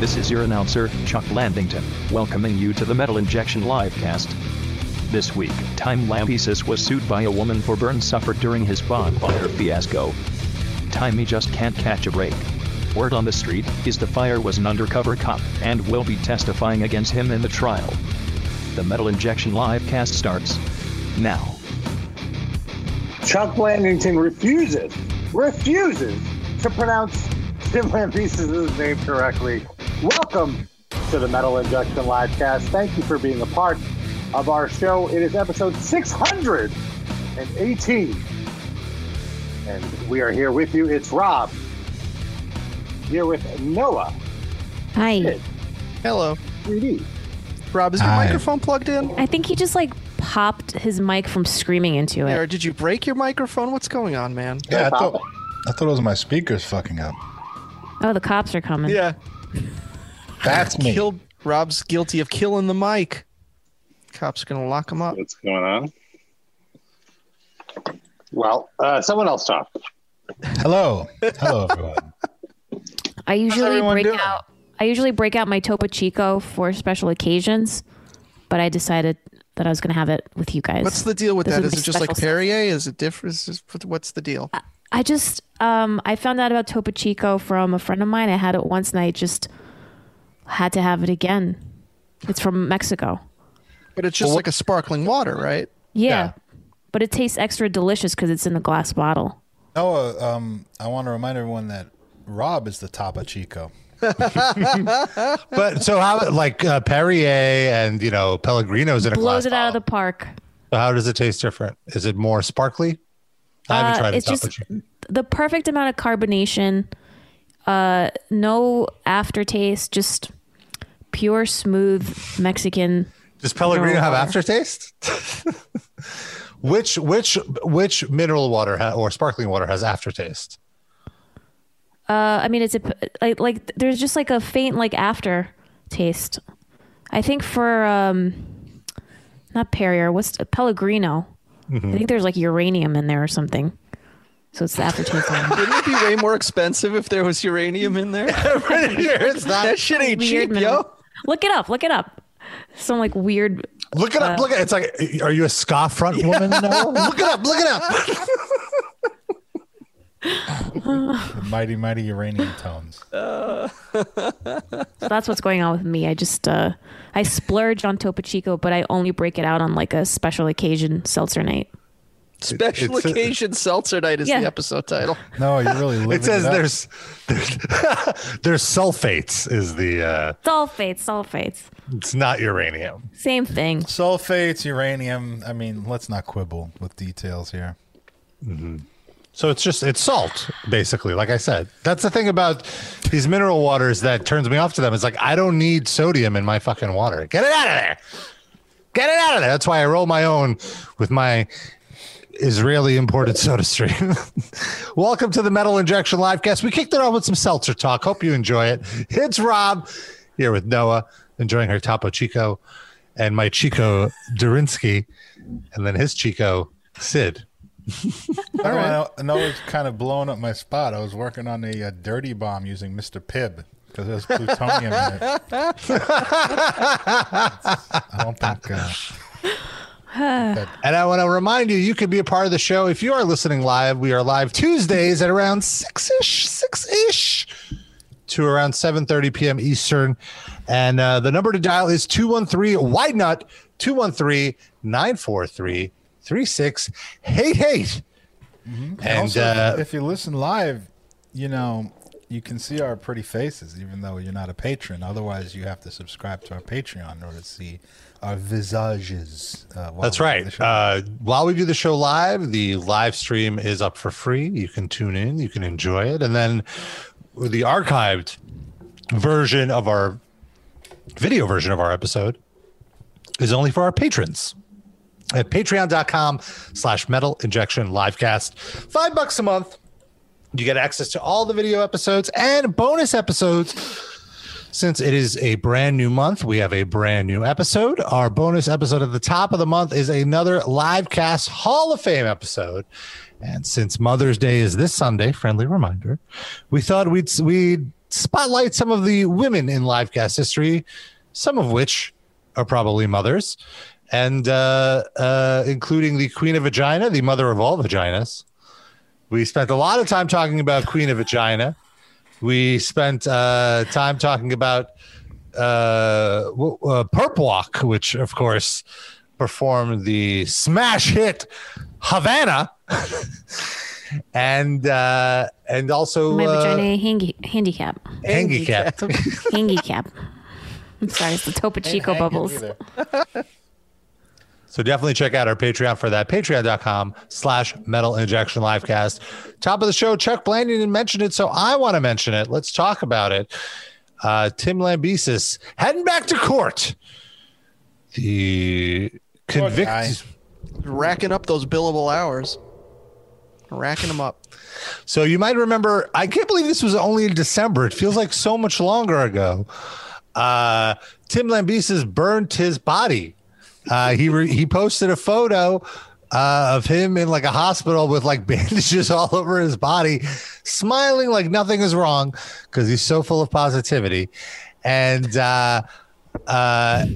This is your announcer, Chuck Landington, welcoming you to the Metal Injection Livecast. This week, Time Lampesis was sued by a woman for burns suffered during his bonfire fiasco. Timey just can't catch a break. Word on the street is the fire was an undercover cop and will be testifying against him in the trial. The Metal Injection Livecast starts now. Chuck Landington refuses, refuses to pronounce Tim Lampesis' name correctly. Welcome to the Metal Injection Livecast. Thank you for being a part of our show. It is episode 618. And we are here with you. It's Rob. Here with Noah. Hi. Sid, Hello. 3D. Rob, is your Hi. microphone plugged in? I think he just like popped his mic from screaming into Or it. did you break your microphone? What's going on, man? Yeah, I thought, I thought it was my speakers fucking up. Oh, the cops are coming. Yeah. That's me. Killed Rob's guilty of killing the mic. Cops are gonna lock him up. What's going on? Well, uh, someone else talk. Hello. Hello, everyone. I usually break doing? out. I usually break out my Topo Chico for special occasions, but I decided that I was going to have it with you guys. What's the deal with This that? is Is it just like special Perrier? Is it different? Is it- what's the deal? I just um I found out about Topo Chico from a friend of mine. I had it once and I just had to have it again. It's from Mexico. But it's just like a sparkling water, right? Yeah. Yeah. But it tastes extra delicious because it's in a glass bottle. Noah, um, I want to remind everyone that Rob is the top of Chico. But so how like uh, Perrier and you know Pellegrino's in a Blows glass it out of the park. So how does it taste different? Is it more sparkly? I haven't Uh, tried it's it. just the perfect amount of carbonation. Uh, no aftertaste, just pure smooth Mexican. Does Pellegrino have aftertaste? which which which mineral water ha- or sparkling water has aftertaste? Uh, I mean, it's a like like there's just like a faint like after taste. I think for um, not Perrier, what's Pellegrino? Mm-hmm. I think there's like uranium in there or something. So it's the aftertaste. on. Wouldn't it be way more expensive if there was uranium in there? it's not. that shit ain't cheap, mineral- yo. Look it up. Look it up. Some like weird. Look it up. Look at it's like. Are you a ska front woman? No. look it up. Look it up. Mighty, mighty uranium tones. So that's what's going on with me. I just uh, I splurge on Topo Chico, but I only break it out on like a special occasion seltzer night. Special It's a- occasion seltzer night is Yeah. the episode title. No, you really living It It says up. there's there's, there's sulfates is the uh Sulfates, sulfates, it's not uranium. same thing. sulfates, uranium. I mean, let's not quibble with details here. So it's just it's salt, basically. Like I said, that's the thing about these mineral waters that turns me off to them. It's like I don't need sodium in my fucking water. Get it out of there. Get it out of there. That's why I roll my own with my Israeli imported soda stream. Welcome to the Metal Injection Livecast. We kicked it off with some seltzer talk. Hope you enjoy it. It's Rob here with Noah, enjoying her Topo Chico, and my Chico Durinsky, and then his Chico Sid. All right. I know it's kind of blowing up my spot. I was working on a, uh dirty bomb using Mr. Pibb because there's plutonium in it. I don't think. Uh, And I want to remind you, you can be a part of the show if you are listening live. We are live Tuesdays at around six ish, six ish to around 7:30 p.m. Eastern. And uh, the number to dial is 213 Wide Nut 213 943 3688. And also, uh, if you listen live, you know you can see our pretty faces, even though you're not a patron. Otherwise, you have to subscribe to our Patreon in order to see our visages. Uh, That's right. Uh, while we do the show live, the live stream is up for free. You can tune in, you can enjoy it. And then the archived version of our video version of our episode is only for our patrons at patreon.com slash metal injection livecast. Five bucks a month. You get access to all the video episodes and bonus episodes since it is a brand new month, we have a brand new episode. Our bonus episode at the top of the month is another live cast Hall of Fame episode. And since Mother's Day is this Sunday, friendly reminder, we thought we'd we'd spotlight some of the women in livecast history, some of which are probably mothers, and uh, uh, including the Queen of Vagina, the mother of all vaginas. We spent a lot of time talking about Queen of Vagina. We spent uh, time talking about uh, w- uh, Perp Walk, which, of course, performed the smash hit Havana. and uh, and also My uh, vagina handy, handicap. handicap. Handicap. I'm sorry, it's the Topo Chico bubbles. So definitely check out our Patreon for that. Patreon.com slash metal injection livecast. Top of the show, Chuck Blanding didn't mention it, so I want to mention it. Let's talk about it. Uh, Tim Lambesis heading back to court. The Poor guy. convict. Racking up those billable hours. Racking them up. So you might remember, I can't believe this was only in December. It feels like so much longer ago. Uh, Tim Lambesis burned his body. Uh, he re- he posted a photo uh, of him in like a hospital with like bandages all over his body, smiling like nothing is wrong because he's so full of positivity. And uh, uh,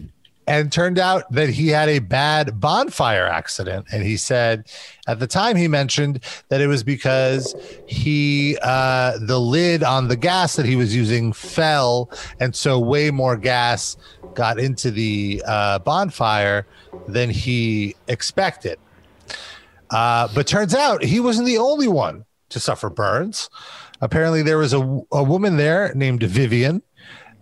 and turned out that he had a bad bonfire accident. And he said at the time he mentioned that it was because he uh, the lid on the gas that he was using fell. And so way more gas got into the uh, bonfire than he expected. Uh, but turns out he wasn't the only one to suffer burns. Apparently there was a, a woman there named vivian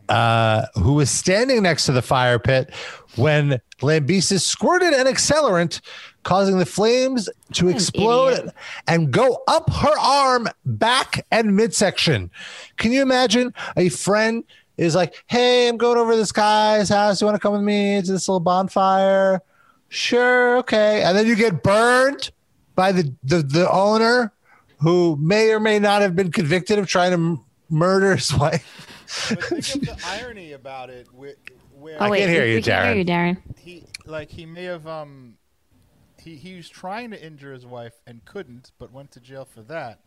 uh, who was standing next to the fire pit when Lambesis squirted an accelerant, causing the flames to explode and go up her arm, back, and midsection. Can you imagine a friend is like, Hey, I'm going over to this guy's house. You want to come with me to this little bonfire? Sure, okay. And then you get burned by the, the, the owner who may or may not have been convicted of trying to m- murder his wife. But think of the irony about it, where, where Oh wait, can't hear we- you, we can't hear Darren. you, Darren. he like he may have um he he was trying to injure his wife and couldn't, but went to jail for that.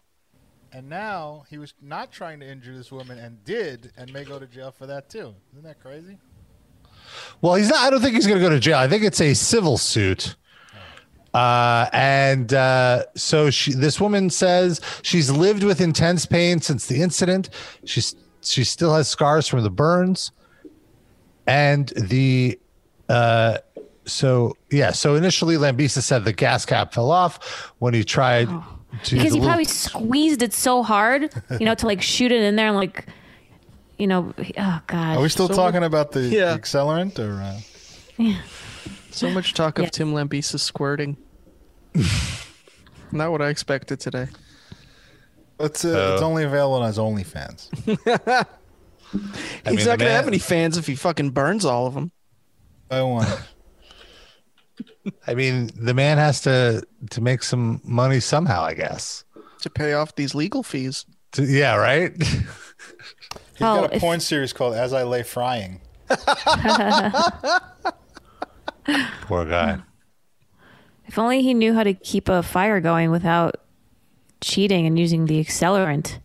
And now he was not trying to injure this woman and did, and may go to jail for that too. Isn't that crazy? Well, he's not. I don't think he's going to go to jail. I think it's a civil suit. Uh, and uh, so she, this woman says she's lived with intense pain since the incident. She's she still has scars from the burns, and the uh, so yeah. So initially, Lambesis said the gas cap fell off when he tried to. Because he little- probably squeezed it so hard, you know, to like shoot it in there and like, you know, oh god. Are we still So talking about the Yeah. accelerant or? Uh, Yeah. So much talk of Yeah. Tim Lambesis squirting. Not what I expected today. It's uh, it's only available on his OnlyFans. I He's mean, not gonna man- have any fans if he fucking burns all of them. I want. it. I mean, the man has to to make some money somehow. I guess. to pay off these legal fees. To- yeah. Right. He's Oh, got a if- porn series called "As I Lay Frying." Poor guy. If only he knew how to keep a fire going without cheating and using the accelerant.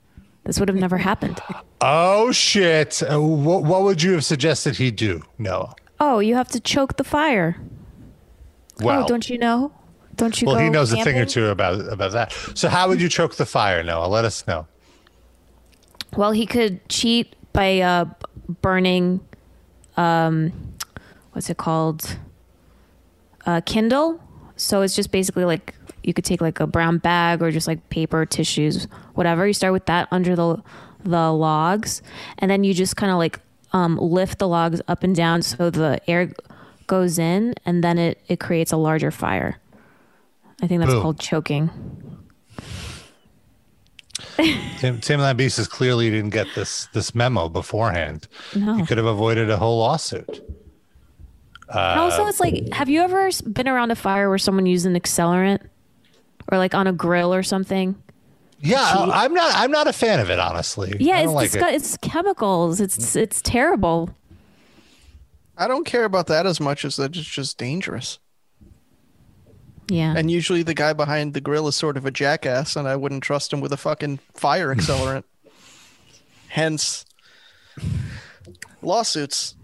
This would have never happened. Oh shit! Uh, what, what would you have suggested he do, Noah? Oh, you have to choke the fire. Well, oh, don't you know? Don't you know? well, he knows a thing or two about about that. So, how would you choke the fire, Noah? Let us know. Well, he could cheat by uh, burning, um, what's it called? Uh, Kindle. So it's just basically like you could take like a brown bag or just like paper, tissues, whatever. You start with that under the the logs, and then you just kind of like um, lift the logs up and down so the air goes in, and then it it creates a larger fire. I think that's Boom. called choking. Tim, Tim Lambesis clearly didn't get this this memo beforehand. No. He could have avoided a whole lawsuit. And also, it's like, have you ever been around a fire where someone used an accelerant, or like on a grill or something? Yeah, I, am not. I'm not a fan of it, honestly. Yeah, it's like disgu- it. it's chemicals. It's it's terrible. I don't care about that as much as that it's just dangerous. Yeah. And usually the guy behind the grill is sort of a jackass, and I wouldn't trust him with a fucking fire accelerant. Hence, Lawsuits.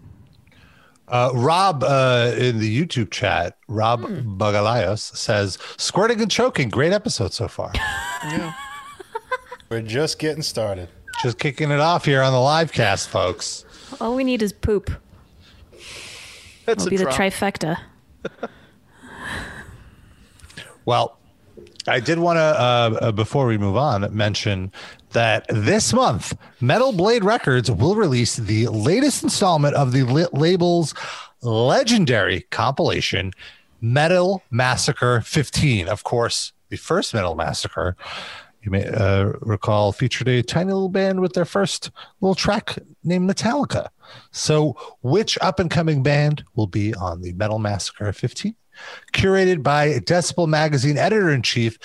Uh, Rob uh, in the YouTube chat, Rob Bagalayos says, "Squirting and choking, great episode so far. Yeah. We're just getting started. Just kicking it off here on the live cast, folks. All we need is poop. That's It'll a be the trifecta. Well, I did want to, uh, uh, before we move on, mention that this month, Metal Blade Records will release the latest installment of the label's legendary compilation, Metal Massacre 15. Of course, the first Metal Massacre, you may uh, recall, featured a tiny little band with their first little track named Metallica. So, which up and coming band will be on the Metal Massacre 15? Curated by Decibel Magazine editor in chief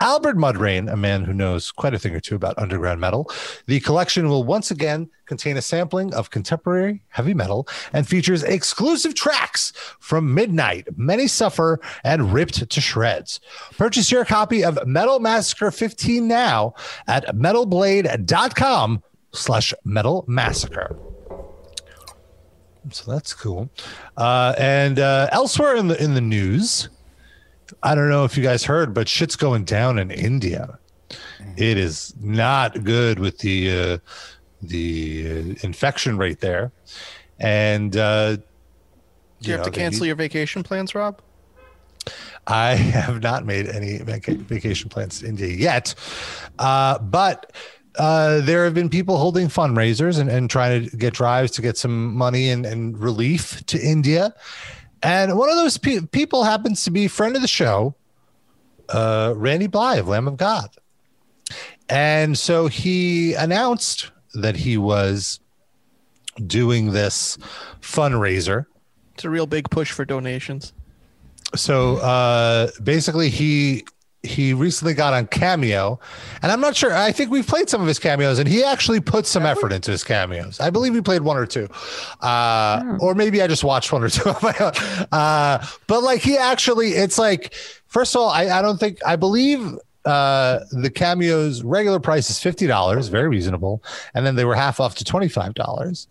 Albert Mudrian, a man who knows quite a thing or two about underground metal. The collection will once again contain a sampling of contemporary heavy metal and features exclusive tracks from Midnight, Many Suffer, and Ripped to Shreds. Purchase your copy of Metal Massacre 15 now at metalblade.com slash metal massacre. So that's cool. Uh, and uh, elsewhere in the in the news, I don't know if you guys heard, but shit's going down in India. It is not good with the uh, the uh, infection rate there, and uh, Do you have know, to cancel need- your vacation plans, Rob? I have not made any vaca- vacation plans to India yet, uh, but uh, there have been people holding fundraisers and, and trying to get drives to get some money and, and relief to India. And one of those pe- people happens to be friend of the show, uh, Randy Blythe of Lamb of God. And so he announced that he was doing this fundraiser It's a real big push for donations. so uh basically he he recently got on cameo and i'm not sure i think we've played some of his cameos and he actually put some effort into his cameos. I believe we played one or two. Uh or maybe i just watched one or two of my own. Uh but like he actually it's like first of all i, I don't think i believe uh the cameos regular price is $50 very reasonable and then they were half off to $25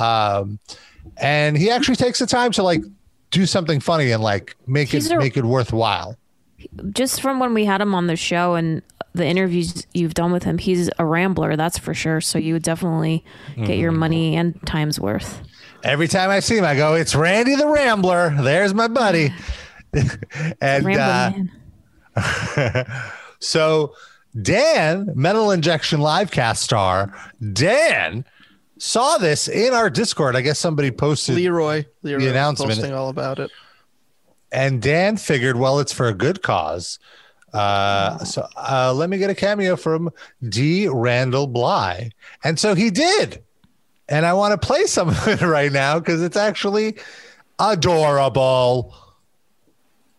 um and he actually takes the time to like do something funny and like make He's it a- make it worthwhile. Just from when we had him on the show and the interviews you've done with him, he's a rambler, that's for sure. So you would definitely get your Mm-hmm. money and time's worth. Every time I see him, I go, "It's Randy the Rambler." There's my buddy. and uh, so Dan, Metal Injection livecast star, Dan saw this in our Discord. I guess somebody posted Leroy, Leroy was announcement. posting all about it. And Dan figured, well, it's for a good cause. Uh, so uh, let me get a cameo from D. Randall Blythe, and so he did. And I want to play some of it right now because it's actually adorable,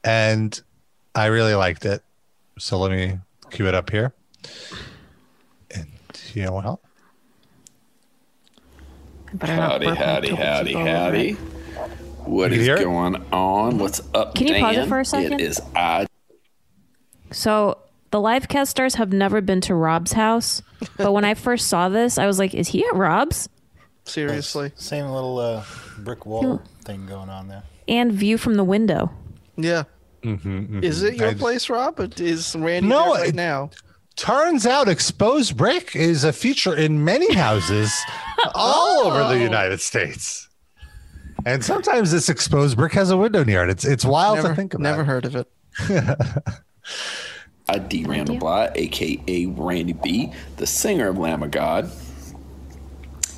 and I really liked it. So let me cue it up here. And you know what? I Howdy, howdy, howdy, over howdy. It. What You is hear it? going on? What's up? Can you pause it Dan? for a second? It is I. So the live casters have never been to Rob's house, but when I first saw this, I was like, "Is he at Rob's?" Seriously. Same little uh, brick wall thing going on there. And view from the window. Yeah. Is it your I- place, Rob? Or Is Randy No, there right it- now? Turns out exposed brick is a feature in many houses all over the United States. And sometimes this exposed brick has a window near it. It's it's wild Never, to think about. never heard of it. I D. Randall Blythe, aka Randy B, the singer of Lamb of God.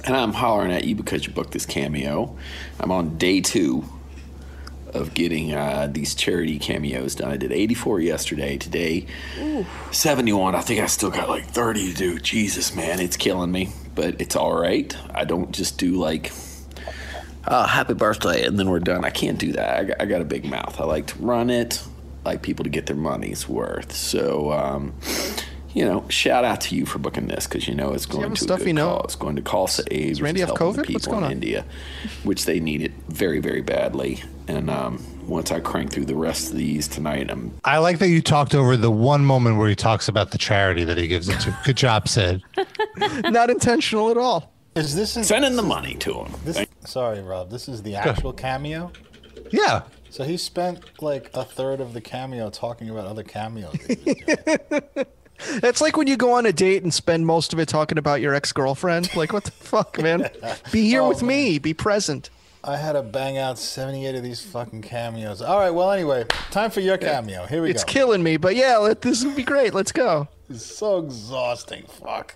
And I'm hollering at you because you booked this cameo. I'm on day two of getting uh, these charity cameos done. I did 84 yesterday. Today, 71. I think I still got like 30 to do. Jesus, man, it's killing me. But it's all right. I don't just do like uh, happy birthday, and then we're done. I can't do that. I got, I got a big mouth. I like to run it, I like people to get their money's worth. So, um, you know, shout out to you for booking this because you know it's going have a to a good nose? cause. Going to Khalsa Aid, which Randy is have helping the COVID? What's people going in on? India, which they need it very, very badly. And um, once I crank through the rest of these tonight, I'm I like that you talked over the one moment where he talks about the charity that he gives it to. Good job, Sid. Not intentional at all. Is this in, Sending the money to him. this? Sorry, Rob. This is the actual cameo. Yeah. So he spent like a third of the cameo talking about other cameos. It's like when you go on a date and spend most of it talking about your ex girlfriend. Like, what the fuck, man? Be here Oh, with me. Be present. I had to bang out 78 of these fucking cameos. All right, well, anyway, time for your cameo. Here we It's go. It's killing me, but yeah, let, this would be great. Let's go. It's so exhausting. Fuck.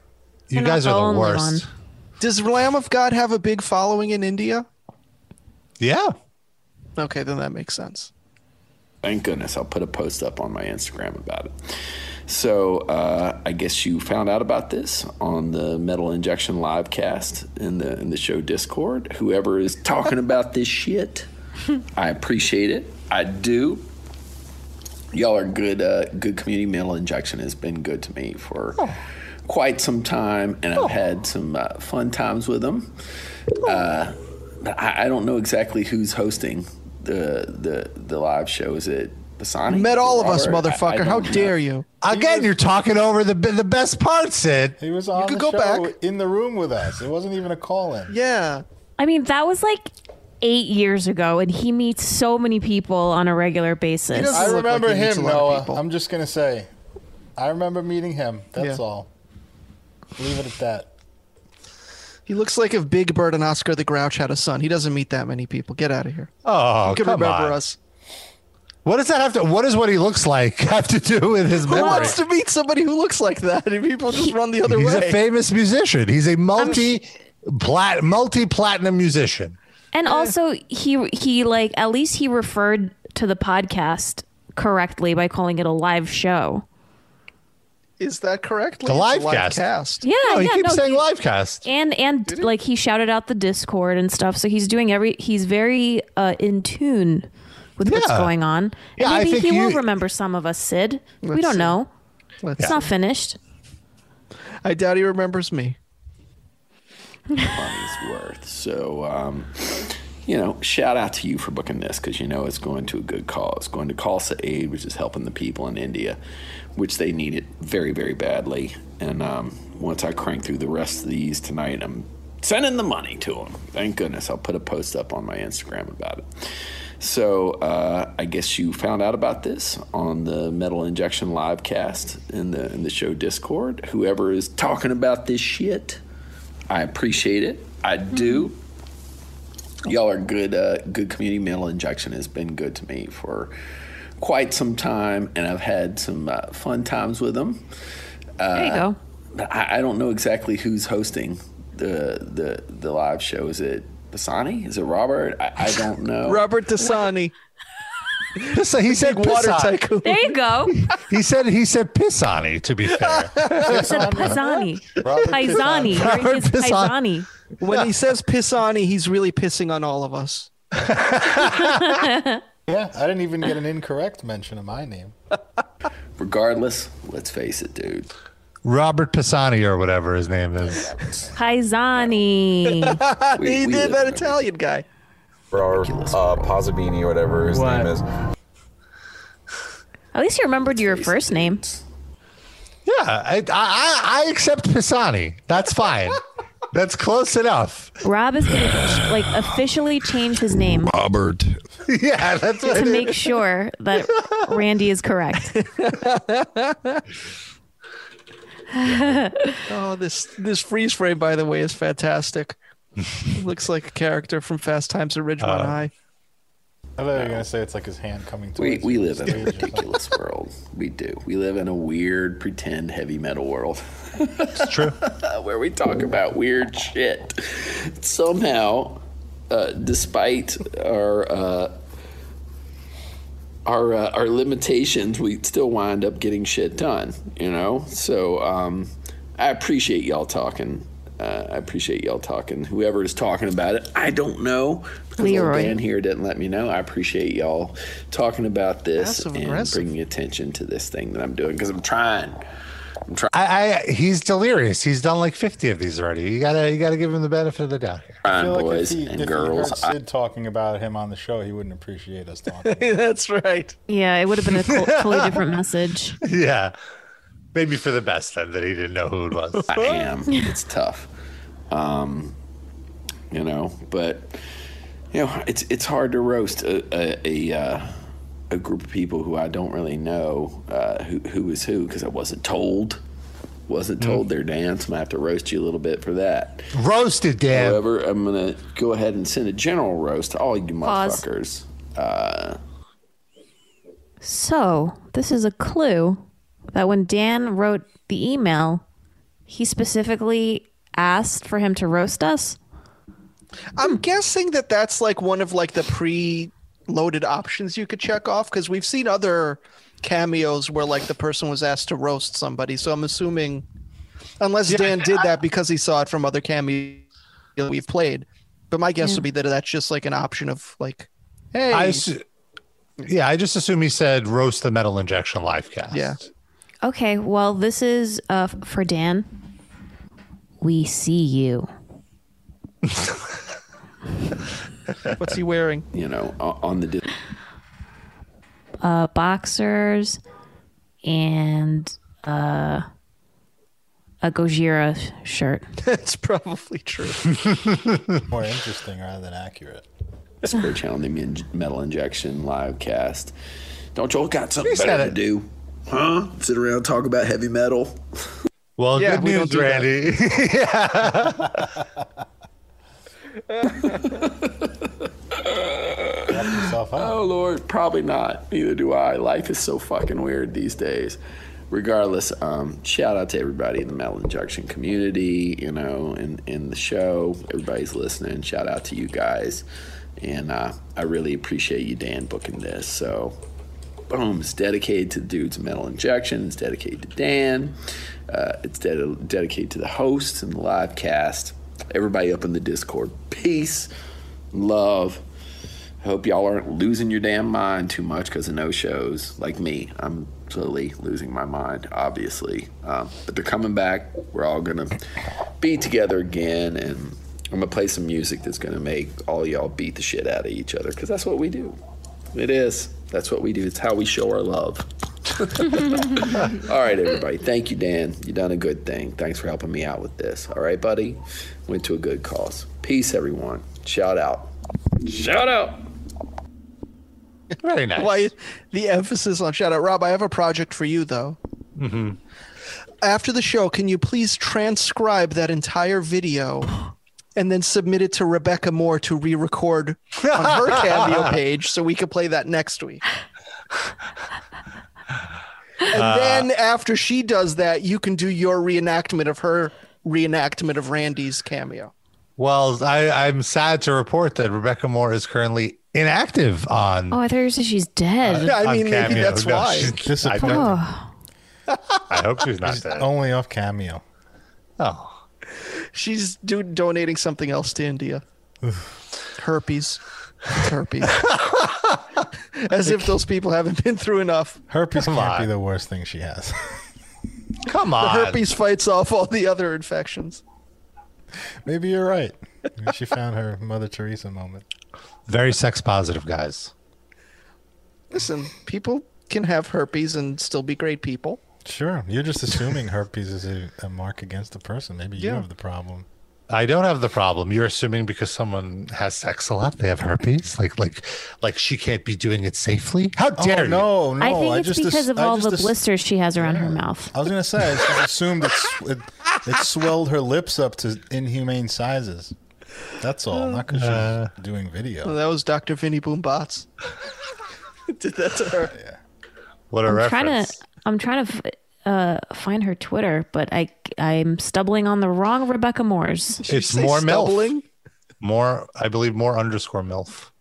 You You're guys are the worst. one. Does Lamb of God have a big following in India? Yeah. Okay, then that makes sense. Thank goodness. I'll put a post up on my Instagram about it. So uh, I guess you found out about this on the Metal Injection live cast in the in the show Discord. Whoever is talking about this shit, I appreciate it. I do. Y'all are good. Uh, good community. Metal Injection has been good to me for quite some time, and I've had some uh, fun times with them. Uh, but I, I don't know exactly who's hosting the the the live show. Is it Pisani? Met all of us, Robert? I- I motherfucker. How don't dare know. you? Again, you're talking over the the best part, Sid. He was on could the go show back. in the room with us. It wasn't even a call in. Yeah. I mean, that was like eight years ago, and he meets so many people on a regular basis. I look like remember him, a lot of Noah. I'm just going to say, I remember meeting him. That's Yeah. all. Leave it at that. He looks like if Big Bird and Oscar the Grouch had a son. He doesn't meet that many people. Get out of here. Oh, You can come remember on. us. What does that have to? What does what he looks like have to do with his Who memory? wants to meet somebody who looks like that? And people just run the other He's way. He's a famous musician. He's a multi plat multi platinum musician. And also, he he like at least he referred to the podcast correctly by calling it a live show. Is that correct? The It's live live cast. cast. Yeah, No, he yeah, keeps no, saying he- live cast. and and like he shouted out the Discord and stuff. So he's doing every. He's very uh, in tune with what's going on. And Yeah, I maybe think he will remember some of us, Sid. we don't see. know. Let's It's not finished. I doubt he remembers me. money's worth. So, um, you know, shout out to you for booking this because you know it's going to a good cause, going to Khalsa Aid, which is helping the people in India, which they need it very, very badly. And um, once I crank through the rest of these tonight, I'm sending the money to them. Thank goodness. I'll put a post up on my Instagram about it. So uh, I guess you found out about this on the Metal Injection live cast in the in the show Discord. Whoever is talking about this shit, I appreciate it. I do. Y'all are good. Uh, good community metal injection has been good to me for quite some time, and I've had some uh, fun times with them. there you go. I, I don't know exactly who's hosting the the the live show. Is it Pisani? Is it Robert? I, I don't know. Robert Dasani, Piss- he said big water tycoon. There you go. He said he said Pisani. To be fair, I said Pisani. Robert Paisani. You're Robert his Pisani. Paisani. When he says Pisani, he's really pissing on all of us. Yeah, I didn't even get an incorrect mention of my name. Regardless, let's face it, dude. Robert Pisani or whatever his name is. Paisani. We- he we did that in a- Italian guy. or uh, Pozzabini or whatever his What? name is. At least you remembered your first name. Yeah, I I, I accept Pisani. That's fine. That's close enough. Rob is going to like officially change his name Robert. Yeah, that's what to it is. make sure that Randy is correct. Oh, this this freeze frame, by the way, is fantastic. Looks like a character from Fast Times at Ridgemont uh, High. I thought you were going to say it's like his hand coming We, we live in a stage or something. ridiculous world. We do. We live in a weird pretend heavy metal world It's true. where we talk about weird shit. Somehow, uh, despite our uh, our uh, our limitations, we still wind up getting shit done. You know, so um, I appreciate y'all talking. Uh, I appreciate y'all talking. Whoever is talking about it, I don't know because Leroy. old Dan here didn't let me know. I appreciate y'all talking about this Passive and aggressive. bringing attention to this thing that I'm doing because I'm trying. I'm trying. I, I he's delirious. He's done like fifty of these already. You gotta you gotta give him the benefit of the doubt here. I feel like if boys he, and if girls. he heard Sid talking about him on the show, he wouldn't appreciate us talking. That's right. Yeah, it would have been a totally different message. Yeah, maybe for the best then that he didn't know who it was. I am. It's tough. Um, you know, but you know, it's it's hard to roast a a, a, uh, a group of people who I don't really know uh, who who is who because I wasn't told. Wasn't told their dance. I'm gonna have to roast you a little bit for that. Roasted, Dan. However, I'm gonna go ahead and send a general roast to all you Pause. motherfuckers. Uh, So, this is a clue that when Dan wrote the email, he specifically asked for him to roast us. I'm guessing that that's like one of like the pre-loaded options you could check off because we've seen other cameos where like the person was asked to roast somebody. So I'm assuming, unless Dan did that because he saw it from other cameos we've played, but my guess Yeah. would be that that's just like an option of like, hey, I assu- yeah, I just assume he said roast the metal injection live cast. Yeah. Okay, well, this is uh, for Dan. We see you. what's he wearing? you know, on the. Dis- Uh, boxers and uh, a Gojira shirt. That's probably true. More interesting rather than accurate. Spirit Channel, the in- Metal Injection live cast. Don't y'all got something He said better to do? Huh? Sit around and talk about heavy metal? Well, Yeah, good we don't news. Randy. Help yourself out. Oh Lord, probably not. Neither do I. Life is so fucking weird these days. Regardless, um, shout out to everybody in the Metal Injection community, you know, in in the show. Everybody's listening. Shout out to you guys, and uh, I really appreciate you, Dan, booking this. So, boom, it's dedicated to the dudes Metal Injection. It's dedicated to Dan. Uh, it's ded- dedicated to the hosts and the live cast. Everybody up in the Discord. Peace, love. Hope y'all aren't losing your damn mind too much because of no shows like me. I'm slowly losing my mind, obviously. Um, but they're coming back. We're all going to be together again. And I'm going to play some music that's going to make all y'all beat the shit out of each other because that's what we do. It is. That's what we do. It's how we show our love. all right, everybody. Thank you, Dan. You done a good thing. Thanks for helping me out with this. All right, buddy. Went to a good cause. Peace, everyone. Shout out. Shout out. Very nice. Why the emphasis on shout out? Rob, I have a project for you though. Mm-hmm. After the show, can you please transcribe that entire video and then submit it to Rebecca Moore to re-record on her cameo page so we can play that next week? And Uh, then after she does that, you can do your reenactment of her reenactment of Randy's cameo. Well, I, I'm sad to report that Rebecca Moore is currently inactive on. Oh, I thought you said she's dead. I on mean, maybe Cameo. that's No, why. she's- I, oh, I hope she's not She's dead. only off cameo. Oh, She's do- donating something else to India. herpes. It's herpes. As if those people haven't been through enough. Herpes Come can't be on. the worst thing she has. come The on. herpes fights off all the other infections. Maybe you're right. Maybe she found her Mother Teresa moment. Very sex positive, guys. Listen, people can have herpes and still be great people. Sure, you're just assuming herpes is a, a mark against the person. Maybe you Yeah. have the problem. I don't have the problem. You're assuming because someone has sex a lot, they have herpes. Like, like, like she can't be doing it safely. How dare oh, you? no, no! I think it's just because ass- of I all the ass- blisters she has around her mouth. I was gonna say I just assumed it, it, it swelled her lips up to inhumane sizes. That's all, not because Uh, she's doing Well, video. that was Dr. Vinny Boombots. Did that to her. What a I'm reference. trying to I'm trying to f- uh, find her Twitter, but I I'm stumbling on the wrong Rebecca Moore's. It's say more MILF. stumbling? More, I believe, more underscore MILF.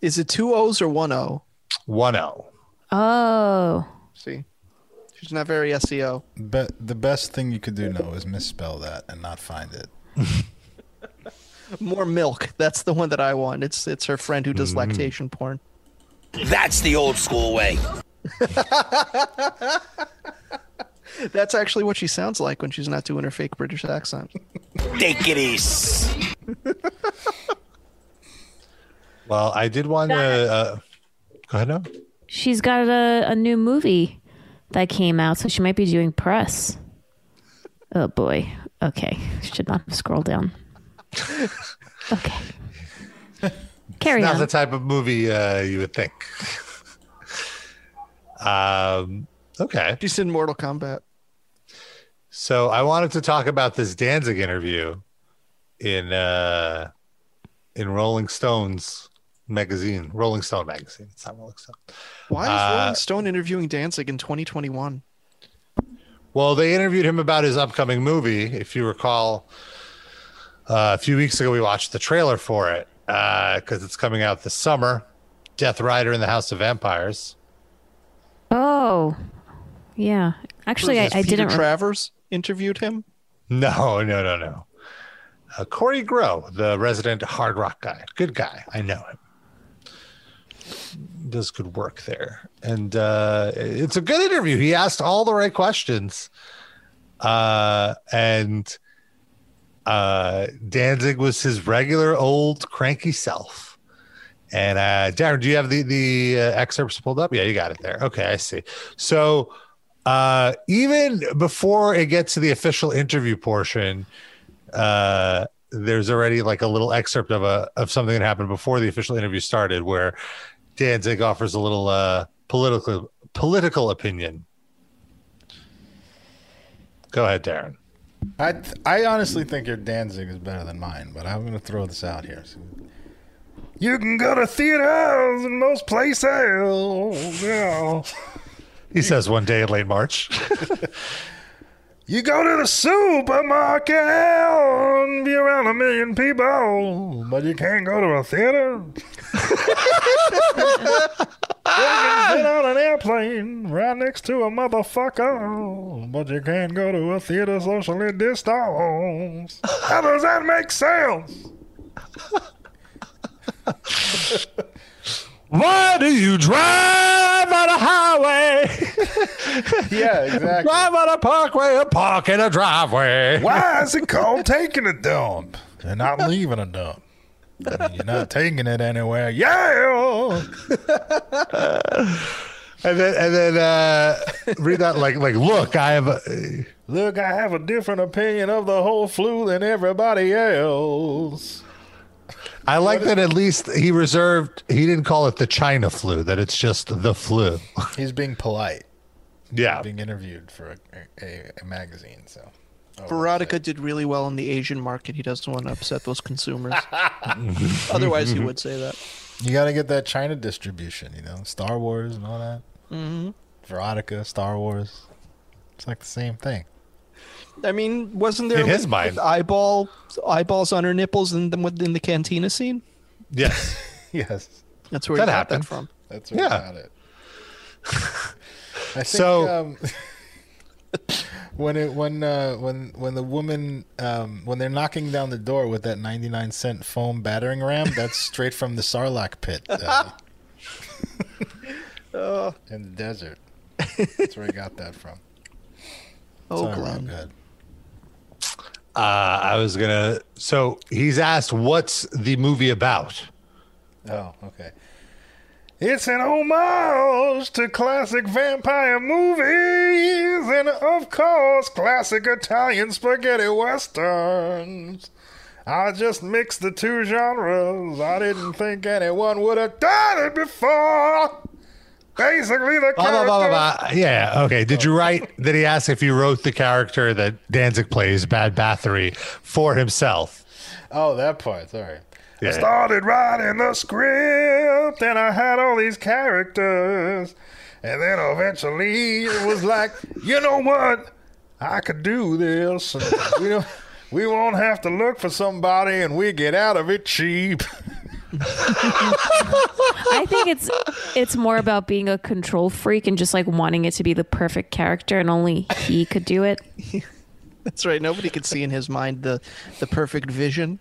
Is it two O's or one O? One L. Oh, See, she's not very SEO. But the best thing you could do now is misspell that and not find it. More milk. That's the one that I want. It's it's her friend who does lactation porn. That's the old school way. That's actually what she sounds like when she's not doing her fake British accent. Take it easy. Well, I did want to. Uh, go ahead now. she's got a, a new movie that came out, so she might be doing press. Oh boy. Okay, should not scroll down. Okay. Carry Not on. the type of movie uh, you would think. Um, okay. He's in Mortal Kombat. So I wanted to talk about this Danzig interview in uh, in Rolling Stones magazine, Rolling Stone magazine. It's not Rolling Stone. Why is Uh, Rolling Stone interviewing Danzig in 2021? Well, they interviewed him about his upcoming movie. If you recall, uh, a few weeks ago we watched the trailer for it because it's coming out this summer. Death Rider in the House of Vampires. Oh, yeah. Actually, I, I Peter didn't. re- Travers interviewed him. No, no, no, no. Uh, Kory Grow, the resident hard rock guy, good guy. I know him. Does good work there, and uh, it's a good interview. He asked all the right questions, uh, and uh, Danzig was his regular old cranky self. And uh, Darren, do you have the the uh, excerpts pulled up? Yeah, you got it there. Okay, I see. So uh, even before it gets to the official interview portion, uh, there's already like a little excerpt of a of something that happened before the official interview started, where Danzig offers a little uh, political political opinion. Go ahead, Darren. I th- I honestly think your Danzig is better than mine, but I'm going to throw this out here. So- You can go to theaters in most places. Yeah. He says one day in late March. You go to the supermarket and be around a million people, but you can't go to a theater. you can sit on an airplane right next to a motherfucker, but you can't go to a theater socially distanced. How does that make sense? Why do you drive on a highway? Yeah, exactly. drive on a parkway and park in a driveway. Why is it called taking a dump and not leaving a dump? I mean, you're not taking it anywhere. Yeah. And then and then uh, read that like like look, I have a, Look, I have a different opinion of the whole flu than everybody else. I like that at least he reserved he didn't call it the China flu, that it's just the flu. He's being polite, Yeah. being interviewed for a, a, a magazine. So, oh, Verotika did really well in the Asian market. He doesn't want to upset those consumers. Otherwise, he would say that. you got to get that China distribution. You know, Star Wars and all that. Mm-hmm. Verotika, Star Wars. It's like the same thing. I mean, wasn't there In his with- mind. eyeball eyeballs on her nipples in the in the cantina scene? Yes. Yes, That's where That he got happened. that from. that's what Yeah. got it. I think, So- um, when it when uh, when when the woman um, when they're knocking down the door with that ninety nine cent foam battering ram, that's straight from the Sarlacc pit uh, in the desert. That's where i got that from. Oh, Sorry, Glenn. Uh, I was gonna so he's asked what's the movie about? Oh, okay. It's an homage to classic vampire movies and, of course, classic Italian spaghetti westerns. I just mixed the two genres. I didn't think anyone would have done it before. Basically, the Blah, character. blah, blah, blah, blah. Yeah. Okay. Did you write that he asked if you wrote the character that Danzig plays, Bad Bathory, for himself? Oh, that part. Sorry. I started writing the script and I had all these characters. And then eventually it was like, you know what? I could do this. And we, don't, we won't have to look for somebody and we get out of it cheap. I think it's it's more about being a control freak and just like wanting it to be the perfect character, and only he could do it. That's right. Nobody could see in his mind the the perfect vision.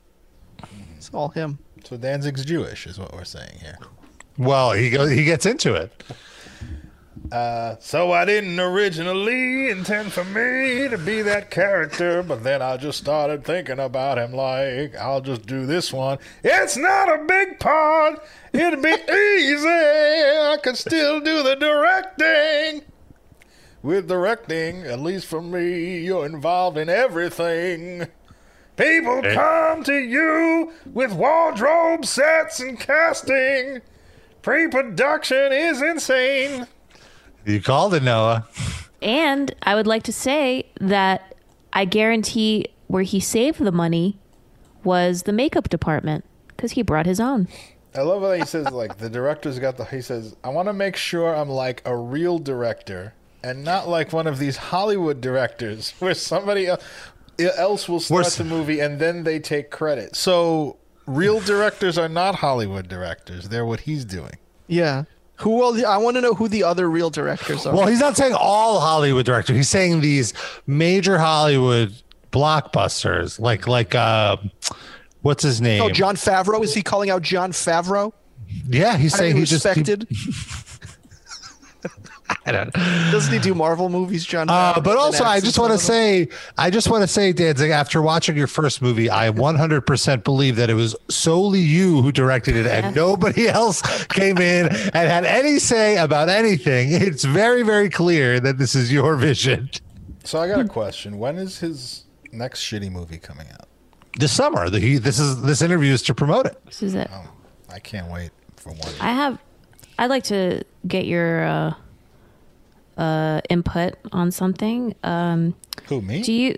It's all him. So Danzig's Jewish, is what we're saying here. Well, he goes. He gets into it. Uh, so I didn't originally intend for me to be that character, but then I just started thinking about him like, I'll just do this one. It's not a big part. It'd be easy. I could still do the directing. with directing. At least for me, you're involved in everything. People Hey. come to you with wardrobe sets and casting. Pre-production is insane. You called it, Noah. And I would like to say that I guarantee where he saved the money was the makeup department because he brought his own. I love how he says like the director's got the. He says, "I want to make sure I'm like a real director and not like one of these Hollywood directors where somebody else will start Worse- the movie and then they take credit." So real directors are not Hollywood directors; they're what he's doing. Yeah. Who will I want to know who the other real directors are. Well, he's not saying all Hollywood directors. He's saying these major Hollywood blockbusters, like like uh, what's his name? oh, Jon Favreau. Is he calling out Jon Favreau? Yeah, he's saying he just he- respected. I don't- Doesn't he do Marvel movies, John? Uh, but also, I just want to some of them? say, I just want to say, Danzig, after watching your first movie, I 100% believe that it was solely you who directed it and nobody else came in and had any say about anything. It's very, very clear that this is your vision. So I got a question: When is his next shitty movie coming out? This summer, the, he, this is this interview is to promote it. This is it. I can't wait for one. I have. I'd like to get your uh, uh, input on something. Um, Who me? do you,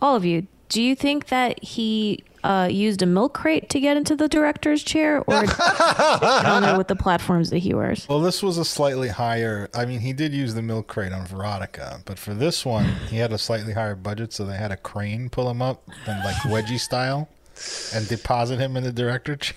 all of you, do you think that he uh, used a milk crate to get into the director's chair, or I don't know what the platforms that he wears? Well, this was a slightly higher. I mean, he did use the milk crate on Verotika, but for this one, he had a slightly higher budget, so they had a crane pull him up and like wedgie style, and deposit him in the director chair.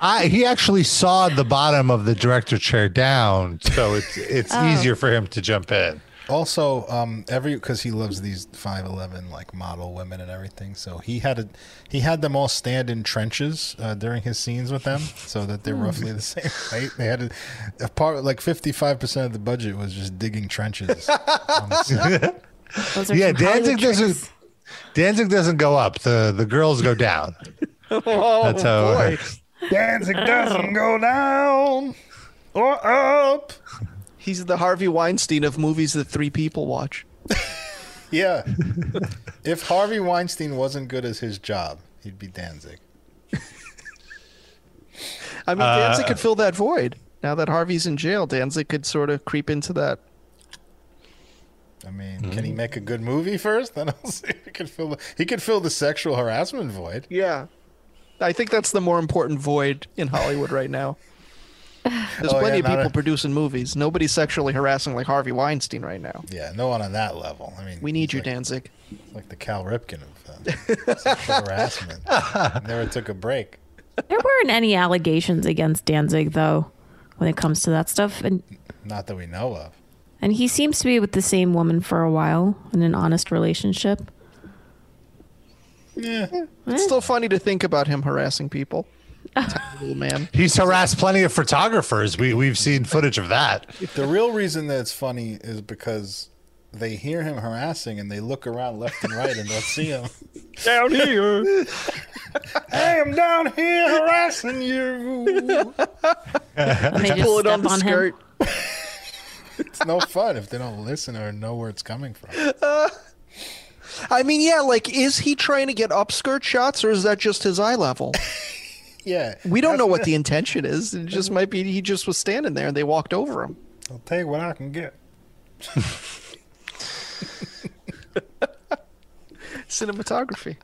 I, he actually sawed the bottom of the director chair down, so it's it's Oh. easier for him to jump in. Also, um, every because he loves these five eleven like model women and everything, so he had a he had them all stand in trenches uh, during his scenes with them, so that they're roughly the same height. They had a, a part like fifty five percent of the budget was just digging trenches. on the. Those are Yeah, some Hollywood Danzig doesn't. Danzig doesn't go up. the The girls go down. Oh, That's how. it boy. Works. Danzig doesn't go down or up. He's the Harvey Weinstein of movies that three people watch. Yeah. if Harvey Weinstein wasn't good as his job, he'd be Danzig. I mean, Uh, Danzig could fill that void. Now that Harvey's in jail, Danzig could sort of creep into that. I mean, can he make a good movie first? Then I'll see. He could fill the, he could fill the sexual harassment void. Yeah. I think that's the more important void in Hollywood right now. There's Oh, plenty yeah, of people a- producing movies. Nobody's sexually harassing like Harvey Weinstein right now. Yeah, no one on that level. I mean, We need you, like, Danzig. like the Cal Ripken of uh, sexual harassment. Never took a break. There weren't any allegations against Danzig though, when it comes to that stuff, and Not that we know of. and he seems to be with the same woman for a while in an honest relationship. Yeah. It's eh. still funny to think about him harassing people. Little man. He's harassed plenty of photographers. We we've seen footage of that. The real reason that it's funny is because they hear him harassing and they look around left and right and don't see him. Down here. Hey, I am down here harassing you. And they Pull it step on the on him. skirt. It's no fun if they don't listen or know where it's coming from. I mean, yeah, like, is he trying to get upskirt shots or is that just his eye level? Yeah. We don't know what the intention is. It just might be he just was standing there and they walked over him. I'll take what I can get. Cinematography.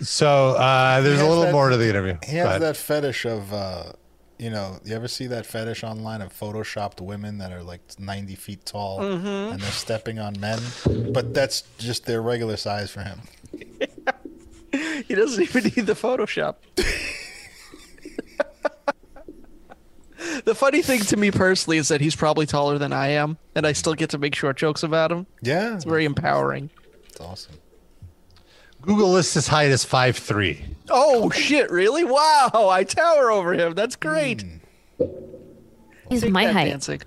So uh, there's a little that- more to the interview. He has but- that fetish of, uh, you know, you ever see that fetish online of photoshopped women that are like 90 feet tall mm-hmm. and they're stepping on men? But that's just their regular size for him. He doesn't even need the Photoshop. the funny thing to me personally is that he's probably taller than I am, and I still get to make short jokes about him. Yeah. It's very empowering. It's awesome. Google lists his height as five three. Oh shit! Really? Wow! I tower over him. That's great. Hmm. He's Take my that, height. Danzig.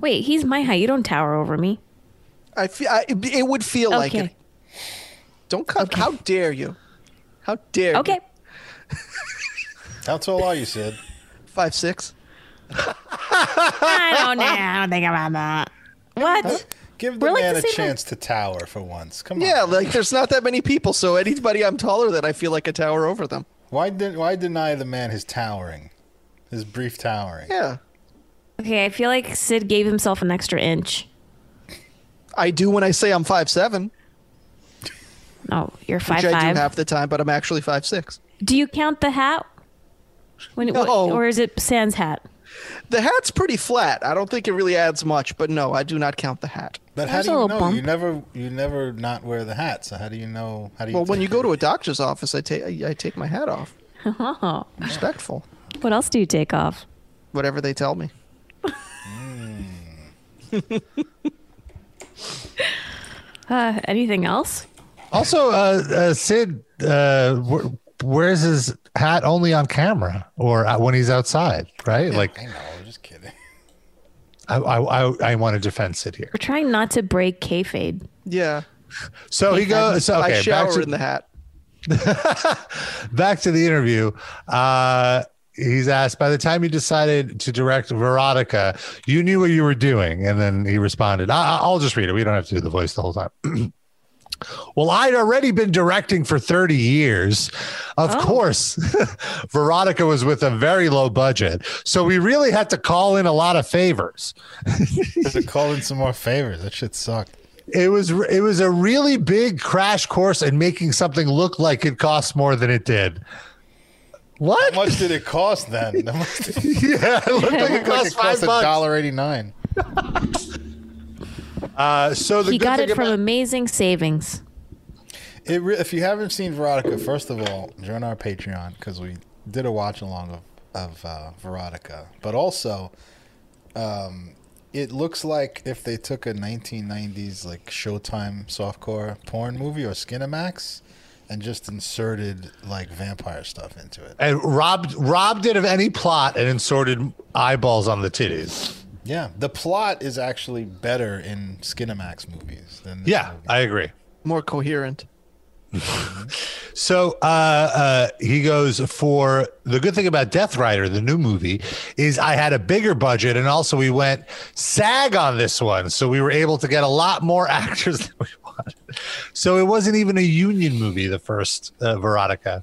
Wait, he's my height. You don't tower over me. I feel I, it would feel like it. Don't cut. How dare you? How dare Okay. you? How tall are you, Sid? Five six. I don't know. I don't think about that. What? Give the We're like man the a same height. chance to tower for once. Come on. Yeah, like there's not that many people, so anybody I'm taller than, I feel like a tower over them. Why did why deny the man his towering, his brief towering? Yeah, Okay, I feel like Sid gave himself an extra inch. I do when I say I'm five seven, No, you're five which five I five. do half the time, but I'm actually five six. Do you count the hat? When it, No. or is it Sans hat? The hat's pretty flat. I don't think it really adds much, but no, I do not count the hat. But how There's do a you little know? You never you never not wear the hat. So how do you know? How do you? Well, when take you go to a doctor's office, I take I, I take my hat off. Oh, Respectful, what else do you take off? whatever they tell me. Uh, anything else? Also, uh, uh, Sid, uh, wh- wears his hat only on camera or uh, when he's outside, right? Like, I know, I'm just kidding. I, I, I, I want to defend Sid here. We're trying not to break kayfabe. Yeah, So he goes. So, okay, I shower back to, in the hat. back to the interview. Uh, he's asked, by the time you decided to direct Verotika, you knew what you were doing. And then he responded, I- I'll just read it. We don't have to do the voice the whole time. well, I'd already been directing for 30 years. Of oh. course, Verotika was with a very low budget. So we really had to call in a lot of favors. to call in some more favors. That shit sucked. It was it was a really big crash course in making something look like it cost more than it did. What? How much did it cost then? That must have yeah, it looked like it looked like cost it five cost a bucks. dollar eighty nine. Uh, so the He good got thing it from about- amazing savings. It re- if you haven't seen Verotika, first of all, join our Patreon because we did a watch along of of uh, Verotika. But also, um, it looks like if they took a 1990s like Showtime softcore porn movie or Skinamax and just inserted like vampire stuff into it. and robbed robbed it of any plot and inserted eyeballs on the titties. Yeah, the plot is actually better in Skinamax movies than this Yeah, movie. I agree. More coherent. So uh, uh, he goes for the good thing about Death Rider, the new movie, is I had a bigger budget, and also we went SAG on this one, so we were able to get a lot more actors than we wanted. So it wasn't even a union movie, the first uh, Verotika.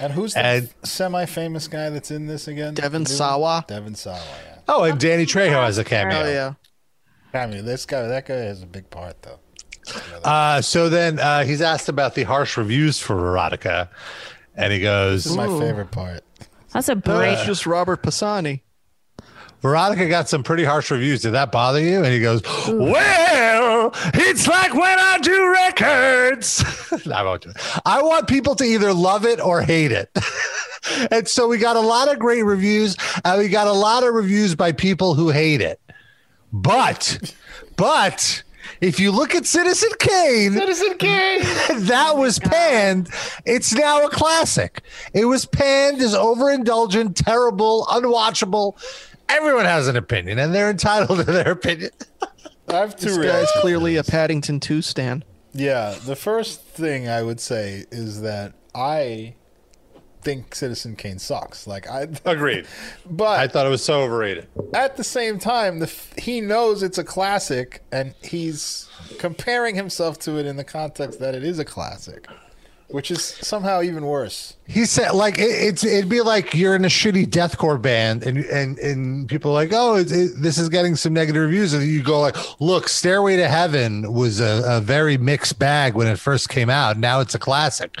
And who's the And- semi-famous guy that's in this again? Devin Sawa. Devin Sawa. Yeah. Oh, and Danny Trejo has a cameo. Oh yeah. I mean, this guy, that guy has a big part though. Uh, so then uh, he's asked about the harsh reviews for Verotika, and he goes, This is my Ooh. favorite part. That's a That break. was just Robert Pisani. Verotika got some pretty harsh reviews. Did that bother you? And he goes, Well, it's like when I do records. No, I won't do it. I want people to either love it or hate it. and so we got a lot of great reviews, and we got a lot of reviews by people who hate it. But, but. If you look at Citizen Kane, Citizen Kane. that was panned. It's now a classic. It was panned as overindulgent, terrible, unwatchable. Everyone has an opinion, and they're entitled to their opinion. I have two This guy's clearly a Paddington 2 stan. Yeah, the first thing I would say is that I think Citizen Kane sucks. Like I, Agreed. but I thought it was so overrated. at the same time, the he knows it's a classic, and he's comparing himself to it in the context that it is a classic, which is somehow even worse. He said, like, it, it's it'd be like you're in a shitty deathcore band, and and and people are like, oh, it, it, this is getting some negative reviews, and you go like, look, Stairway to Heaven was a, a very mixed bag when it first came out. Now it's a classic.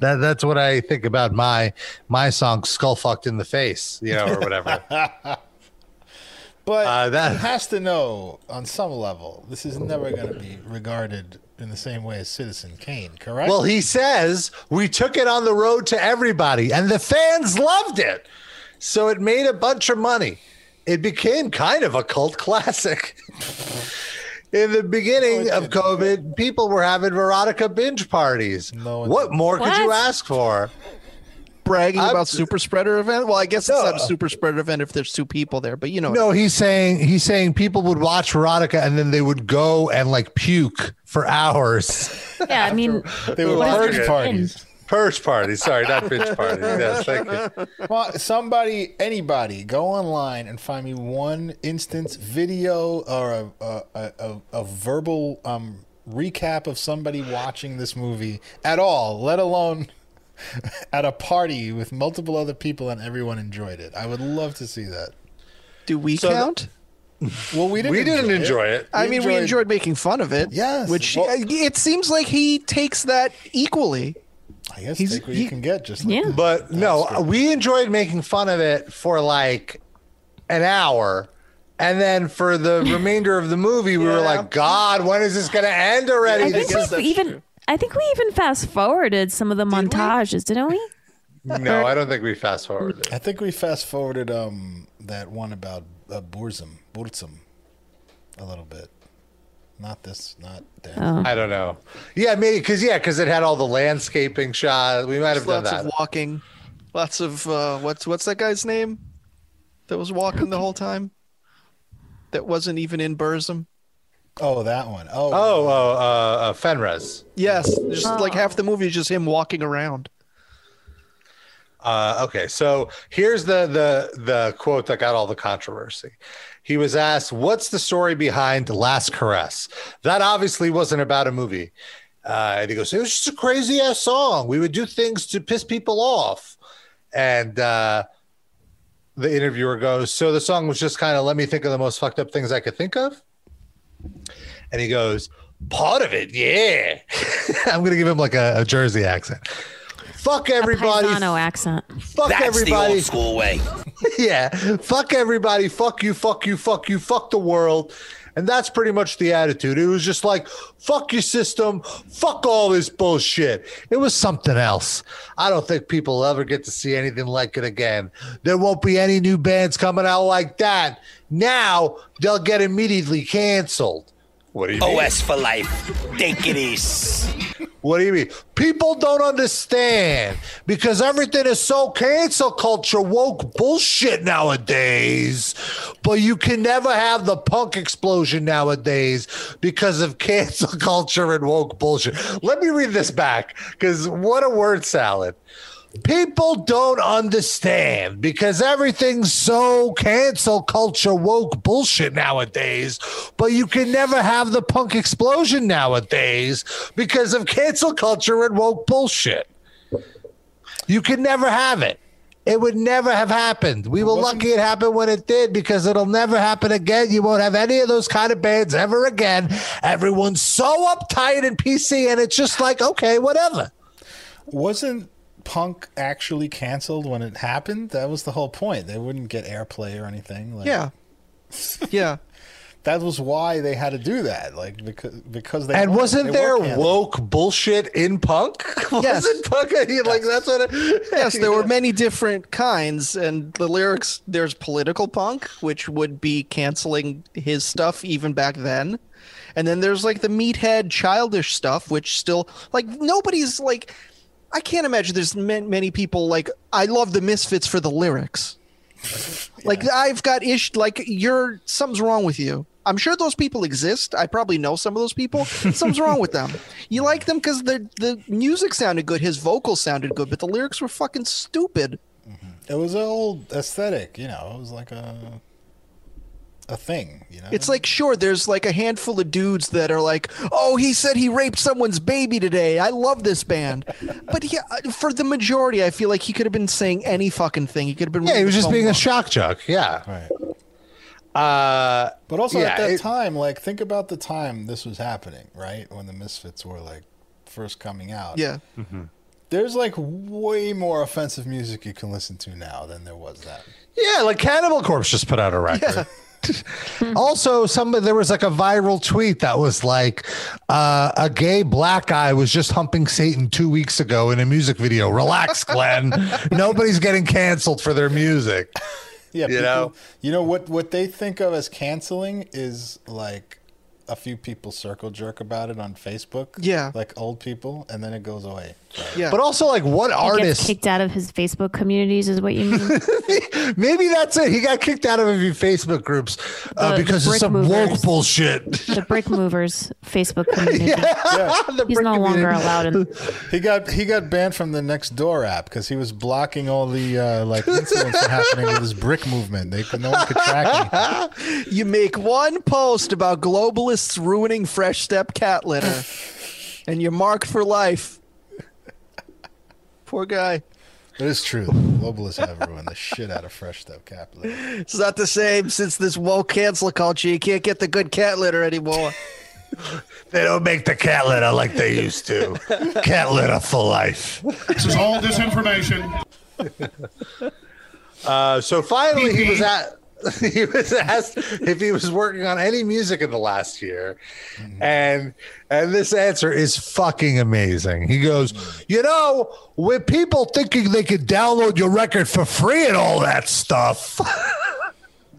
That that's what I think about my my song "Skull Fucked in the Face," you know, or whatever. But Uh, that- has to know on some level this is never going to be regarded in the same way as Citizen Kane, correct? Well, he says we took it on the road to everybody, and the fans loved it. So it made a bunch of money. It became kind of a cult classic. In the beginning No, of. COVID, people were having Verotika binge parties. No, what didn't. more could you ask for? Bragging I'm- about super spreader event. Well, I guess it's No. not a super spreader event if there's two people there, but you know. No, he's saying he's saying people would watch Verotika and then they would go and like puke for hours. Yeah, I mean, they were what is purge there to parties. Purge party. Sorry, not bitch party. Yes, thank you. Well, somebody, anybody, go online and find me one instance video or a a, a, a, a verbal um, recap of somebody watching this movie at all, let alone at a party with multiple other people and everyone enjoyed it. I would love to see that. Do we So the- count? Well, we didn't. We didn't enjoy it. I We mean, we enjoyed- enjoyed making fun of it. Yes, Which well- uh, it seems like he takes that equally. I guess He's- take what he- you can get. Just like Yeah. But no, we enjoyed making fun of it for like an hour. And then for the remainder of the movie, we were like, God, when is this going to end already? I This think is- we even I think we even fast forwarded some of the montages, didn't we? no, I don't think we fast forwarded. I think we fast forwarded um that one about uh, Burzum, Burzum, a little bit. Not this, not that. Oh. I don't know. Yeah, maybe because yeah, because it had all the landscaping shots. We might have done that. Lots that. of walking. Lots of uh, what's what's that guy's name? That was walking the whole time. That wasn't even in Burzum. Oh, that one. Oh, Oh, oh, uh, uh, Fenres. Yes, just like half the movie is just him walking around. Uh, okay, so here's the the the quote that got all the controversy. He was asked, "What's the story behind Last Caress?" That obviously wasn't about a movie. Uh, and he goes, "It was just a crazy ass song. We would do things to piss people off." And uh, the interviewer goes, "So the song was just kind of let me think of the most fucked up things I could think of." And he goes, "Part of it, yeah." I'm gonna give him like a, a Jersey accent. Fuck everybody. Paisano accent. Fuck That's everybody. the old school way. yeah. Fuck everybody. Fuck you. Fuck you. Fuck you. Fuck the world. And that's pretty much the attitude. It was just like, fuck your system. Fuck all this bullshit. It was something else. I don't think people will ever get to see anything like it again. There won't be any new bands coming out like that. Now they'll get immediately canceled. What do you mean? OS for life. Take it easy. What do you mean? People don't understand because everything is so cancel culture woke bullshit nowadays. But you can never have the punk explosion nowadays because of cancel culture and woke bullshit. Let me read this back because what a word salad. People don't understand because everything's so cancel culture woke bullshit nowadays. But you can never have the punk explosion nowadays because of cancel culture and woke bullshit. You can never have it. It would never have happened. We were lucky it happened when it did because it'll never happen again. You won't have any of those kind of bands ever again. Everyone's so uptight and PC, and it's just like, okay, whatever. wasn't Punk actually canceled when it happened? That was the whole point. They wouldn't get airplay or anything. Like, Yeah, yeah. that was why they had to do that. Like because because they And wasn't they there woke bullshit in punk? Yes. wasn't punk like that's what? It, Yes, there were many different kinds, and the lyrics. There's political punk, which would be canceling his stuff even back then, and then there's like the meathead childish stuff, which still like nobody's like. I can't imagine there's ma- many people like I love the Misfits for the lyrics. Like I've got ish like you're something's wrong with you. I'm sure those people exist. I probably know some of those people. Something's wrong with them. You like them because the the music sounded good, his vocals sounded good, but the lyrics were fucking stupid. Mm-hmm. It was an old aesthetic, you know. It was like a a thing, you know. It's like sure, there's like a handful of dudes that are like, "Oh, he said he raped someone's baby today. I love this band," but yeah, for the majority, I feel like he could have been saying any fucking thing. He could have been. yeah, he was the just phone being a shock jock. Yeah. right. Uh, But also Yeah, at that it- time, like think about the time this was happening, right? When the Misfits were like first coming out. Yeah, There's like way more offensive music you can listen to now than there was then. yeah, like Cannibal Corpse just put out a record. also, some there was like a viral tweet that was like uh, a gay black guy was just humping Satan two weeks ago in a music video. Relax, Glenn. Nobody's getting canceled for their music. Yeah, You people, know? you know what what they think of as canceling is like a few people circle jerk about it on Facebook. Yeah. like old people, and then it goes away. Yeah. But also, like, what He gets artist? kicked out of his Facebook communities, is what you mean? Maybe that's it. He got kicked out of a few Facebook groups uh, The- the because of some movers. woke bullshit. the Brick Movers Facebook community. The He's brick no longer allowed in. He got he got banned from the next door app because he was blocking all the uh, like incidents that happening with his brick movement. They no one could track anything. You make one post about globalists ruining Fresh Step cat litter, and you're marked for life. Poor guy. It is true. Globalists have ruined the shit out of Fresh Step cat litter. It's not the same since this woke cancel culture. You can't get the good cat litter anymore. They don't make the cat litter like they used to. cat litter for life. This is all disinformation. Uh, so finally, he was at. He was asked if he was working on any music in the last year, mm-hmm. and and this answer is fucking amazing. He goes, you know, with people thinking they could download your record for free and all that stuff,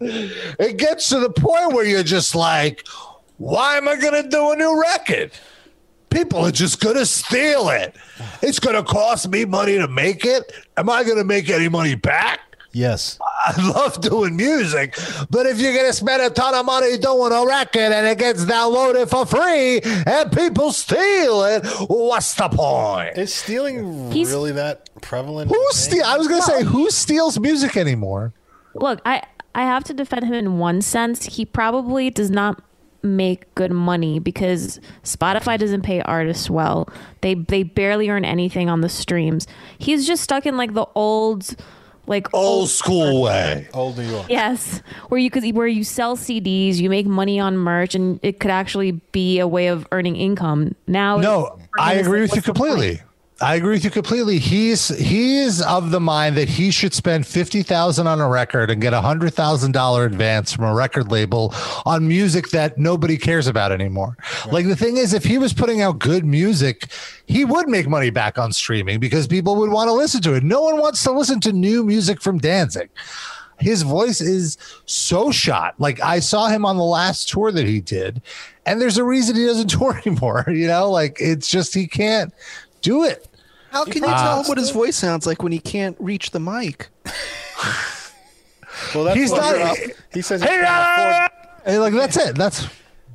it gets to the point where you're just like, why am I gonna do a new record? People are just gonna steal it. It's gonna cost me money to make it. Am I gonna make any money back? Yes. I love doing music, but if you're gonna spend a ton of money doing a record and it gets downloaded for free and people steal it, what's the point? Is stealing He's- really that prevalent? Who of steal? I was gonna say who steals music anymore? Look, I I have to defend him in one sense. He probably does not make good money because Spotify doesn't pay artists well. They they barely earn anything on the streams. He's just stuck in like the old like Old school way. Old New York. Yes, where you could where you sell CDs, you make money on merch, and it could actually be a way of earning income. Now, No, I agree like, with you what's point? completely. I agree with you completely. He's he's of the mind that he should spend fifty thousand on a record and get a hundred thousand dollar advance from a record label on music that nobody cares about anymore. Like the thing is, if he was putting out good music, he would make money back on streaming because people would want to listen to it. No one wants to listen to new music from Danzig. His voice is so shot. Like I saw him on the last tour that he did, and there's a reason he doesn't tour anymore. You know, like it's just he can't do it. How can you ah. tell what his voice sounds like when he can't reach the mic? Well, that's He's what not- he says. Hey, can't, afford, Hey, like that's it. That's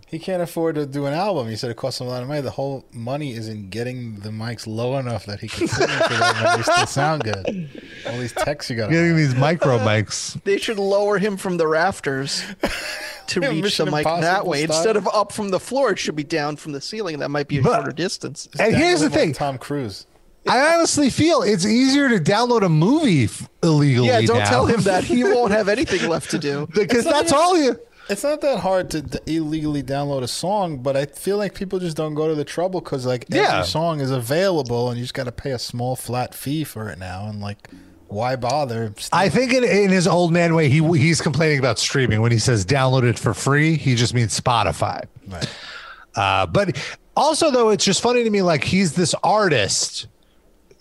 he can't afford to do an album. He said it costs him a lot of money. The whole money is in getting the mics low enough that he can sing into them and they still sound good. All these texts you got. getting these micro mics. They should lower him from the rafters to Yeah, reach Mission the mic that way. style. Instead of up from the floor, it should be down from the ceiling. That might be a But- shorter distance. And here's the Like thing: Tom Cruise. I honestly feel it's easier to download a movie illegally. Yeah, don't now. tell him that. He won't have anything left to do. because that's all you. It's not that hard to d- illegally download a song, but I feel like people just don't go to the trouble because like Yeah. every song is available and you just got to pay a small flat fee for it now. And like, why bother? I think in, in his old man way, he he's complaining about streaming when he says download it for free. He just means Spotify. Right. Uh, but also, though, it's just funny to me. Like he's this artist.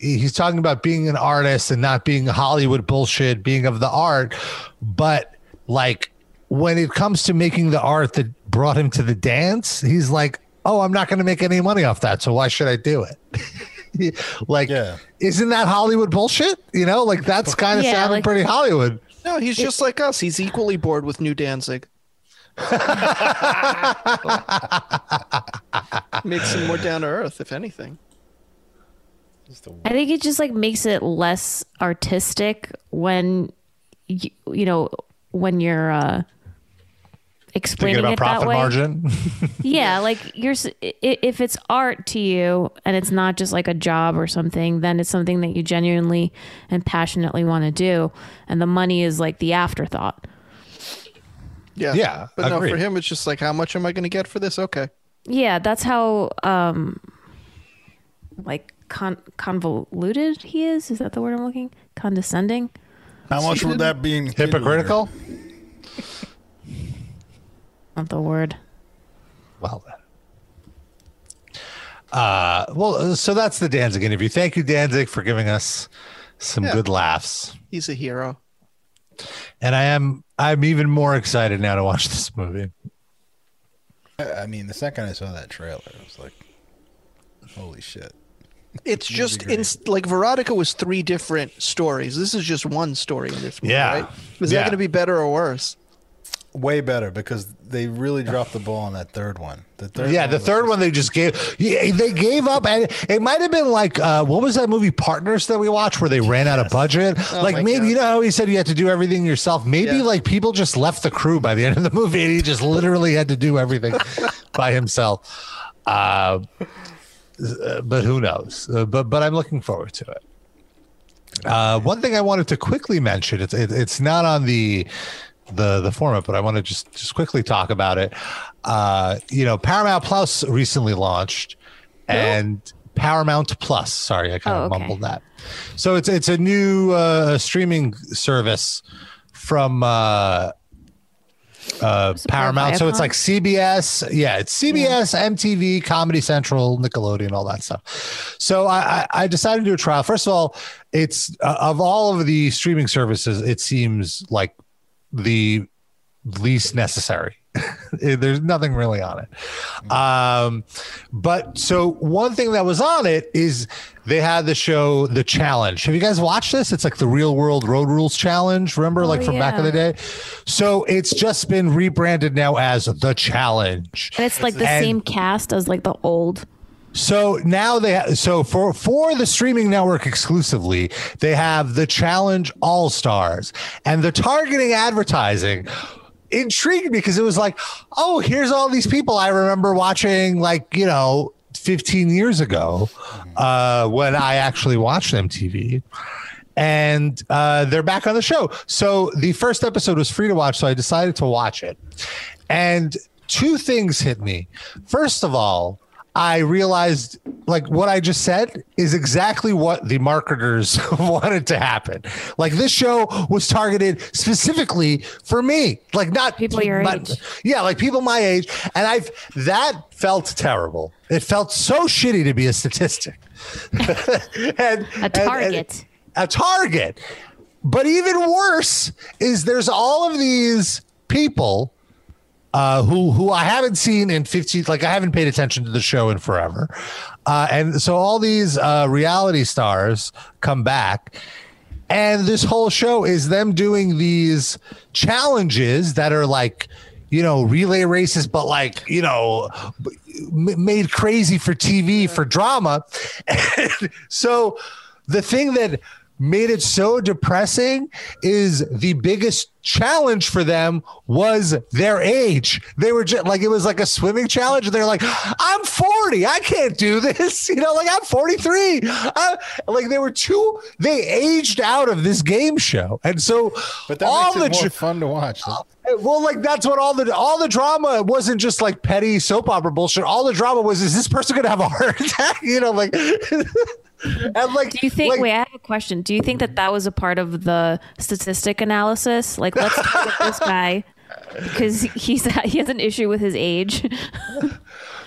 He- He's talking about being an artist and not being Hollywood bullshit, being of the art. But like when it comes to making the art that brought him to the dance, he's like, "Oh, I'm not going to make any money off that, so why should I do it?" like, Yeah. isn't that Hollywood bullshit? You know, like that's kind of Yeah, sounding like- pretty Hollywood. No, he's just like us. He's equally bored with New Danzig. Makes him more down to earth, if anything. I think it just like makes it less artistic when you, you know when you're uh Thinking explaining about it that profit way. margin. Yeah, like you're if it's art to you and it's not just like a job or something, then it's something that you genuinely and passionately want to do, and the money is like the afterthought. Yeah. Yeah, But no, for him, it's just like, how much am I going to get for this? Okay. Yeah, that's how um like con- convoluted he is. Is that the word I'm looking? Condescending. How much would that be? In Hypocritical. Not the word. Well then. Uh, well, so that's the Danzig interview. Thank you, Danzig, for giving us some Yeah. good laughs. He's a hero. And I am I'm even more excited now to watch this movie. I I mean, the second I saw that trailer, I was like, "Holy shit!" It's just in like Verotika was three different stories. This is just one story in this movie, Yeah. right? Is Yeah. that going to be better or worse? Way better because they really dropped the ball on that third one. The third yeah, one the third just- one they just gave. Yeah, they gave up, and it might have been like uh, what was that movie Partners that we watched where they ran out of budget? Oh like maybe God. you know how he said you had to do everything yourself. Maybe Yeah. like people just left the crew by the end of the movie, and he just literally had to do everything by himself. Uh, uh, but who knows? Uh, but but I'm looking forward to it. Uh, one thing I wanted to quickly mention it's it, it's not on the the the format, but I want to just just quickly talk about it. Uh, you know, Paramount Plus recently launched, and Paramount Plus. Sorry, I kind Oh, of okay. mumbled that. So it's it's a new uh, streaming service from uh, uh, Paramount. So it's like CBS. Yeah, it's CBS, MTV, Comedy Central, Nickelodeon, all that stuff. So I, I, I decided to do a trial. First of all, it's uh, of all of the streaming services, it seems like the least necessary. There's nothing really on it. Um, but so one thing that was on it is they had the show The Challenge. Have you guys watched this? It's like the real world road rules challenge. Remember, like from back in the day? So it's just been rebranded now as The Challenge. And it's like the And- same cast as like the old. So now they ha- so for for the streaming network exclusively, they have the Challenge All Stars and the targeting advertising intrigued because it was like, oh, here's all these people I remember watching like, you know, 15 years ago uh, when I actually watched MTV. And uh, they're back on the show. So the first episode was free to watch. So I decided to watch it. And two things hit me. First of all, I realized like what I just said is exactly what the marketers wanted to happen. Like this show was targeted specifically for me, like not People your my- age. Yeah, like people my age, and I've that felt terrible. It felt so shitty to be a statistic. and, A and- and- target. a target. But even worse is there's all of these people uh, who who I haven't seen in 15 like I haven't paid attention to the show in forever. Uh, and so all these uh, reality stars come back and this whole show is them doing these challenges that are like you know relay races but like you know made crazy for tv for drama and so the thing that made it so depressing is the biggest challenge for them was their age. They were just like it was like a swimming challenge. They're like, I'm 40, I can't do this. You know, like I'm 43. I, like they were too. They aged out of this game show, and so But that all makes it the more fun to watch. Uh, well, like that's what all the all the drama wasn't just like petty soap opera bullshit. All the drama was, is this person gonna have a heart attack? You know, like and like Do you think? like- wait, I have a question. Do you think that that was a part of the statistic analysis? Like, let's target this guy because he's he has an issue with his age.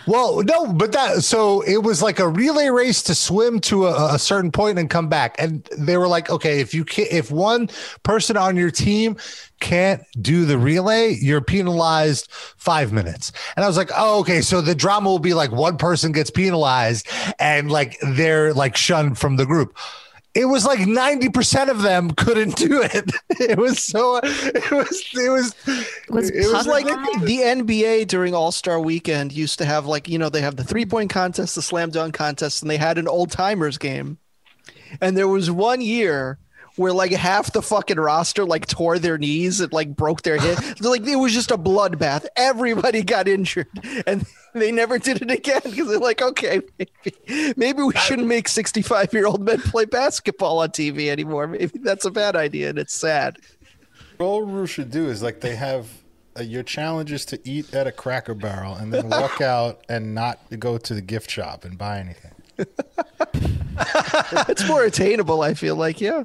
Well, no, but that so it was like a relay race to swim to a, a certain point and come back, and they were like, okay, if you can, if one person on your team can't do the relay, you're penalized five minutes. And I was like, oh, okay, so the drama will be like one person gets penalized and like they're like shunned from the group. It was like ninety percent of them couldn't do it. It was so. It was. It was. Was it was like? The NBA during All Star Weekend used to have like you know they have the three point contest, the slam dunk contest, and they had an old timers game. And there was one year where like half the fucking roster like tore their knees and like broke their hip. like it was just a bloodbath. Everybody got injured, and they never did it again because they're like, okay, maybe, maybe we shouldn't make sixty five year old men play basketball on TV anymore. Maybe that's a bad idea, and it's sad. All Rue should do is like they have uh, your challenge is to eat at a Cracker Barrel and then walk out and not go to the gift shop and buy anything. It's more attainable. I feel like, yeah.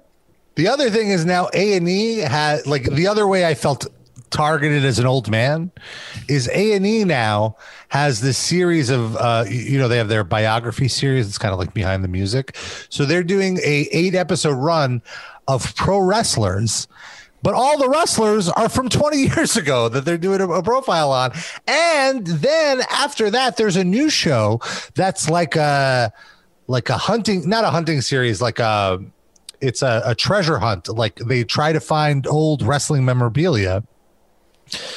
The other thing is now A and E had like the other way I felt targeted as an old man is A and E now has this series of uh you know they have their biography series. It's kind of like behind the music. So they're doing a eight episode run of pro wrestlers but all the wrestlers are from 20 years ago that they're doing a, a profile on. And then after that there's a new show that's like a like a hunting, not a hunting series, like a it's a, a treasure hunt. Like they try to find old wrestling memorabilia.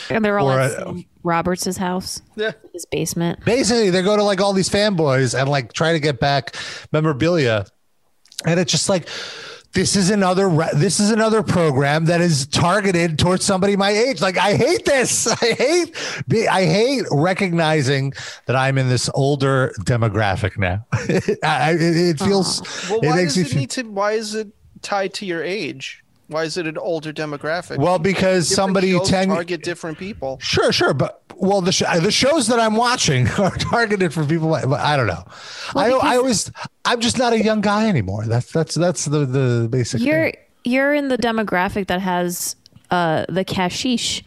And they're all Or at a- Sam Roberts' house, Yeah. his basement. Basically, they go to like all these fanboys and like try to get back memorabilia, and it's just like. This is another re- this is another program that is targeted towards somebody my age. Like I hate this. I hate be, I hate recognizing that I'm in this older demographic now. I, it, it feels Well, it why makes does it feel- need to? Why is it tied to your age? Why is it an older demographic? Well, because Different somebody shows 10 target different people. Sure, sure, but well, the sh- the shows that I'm watching are targeted for people. Like, but I don't know. I Well, I because- always I'm just not a young guy anymore. That's that's that's the the basic. You're thing. you're in the demographic that has uh, the cashish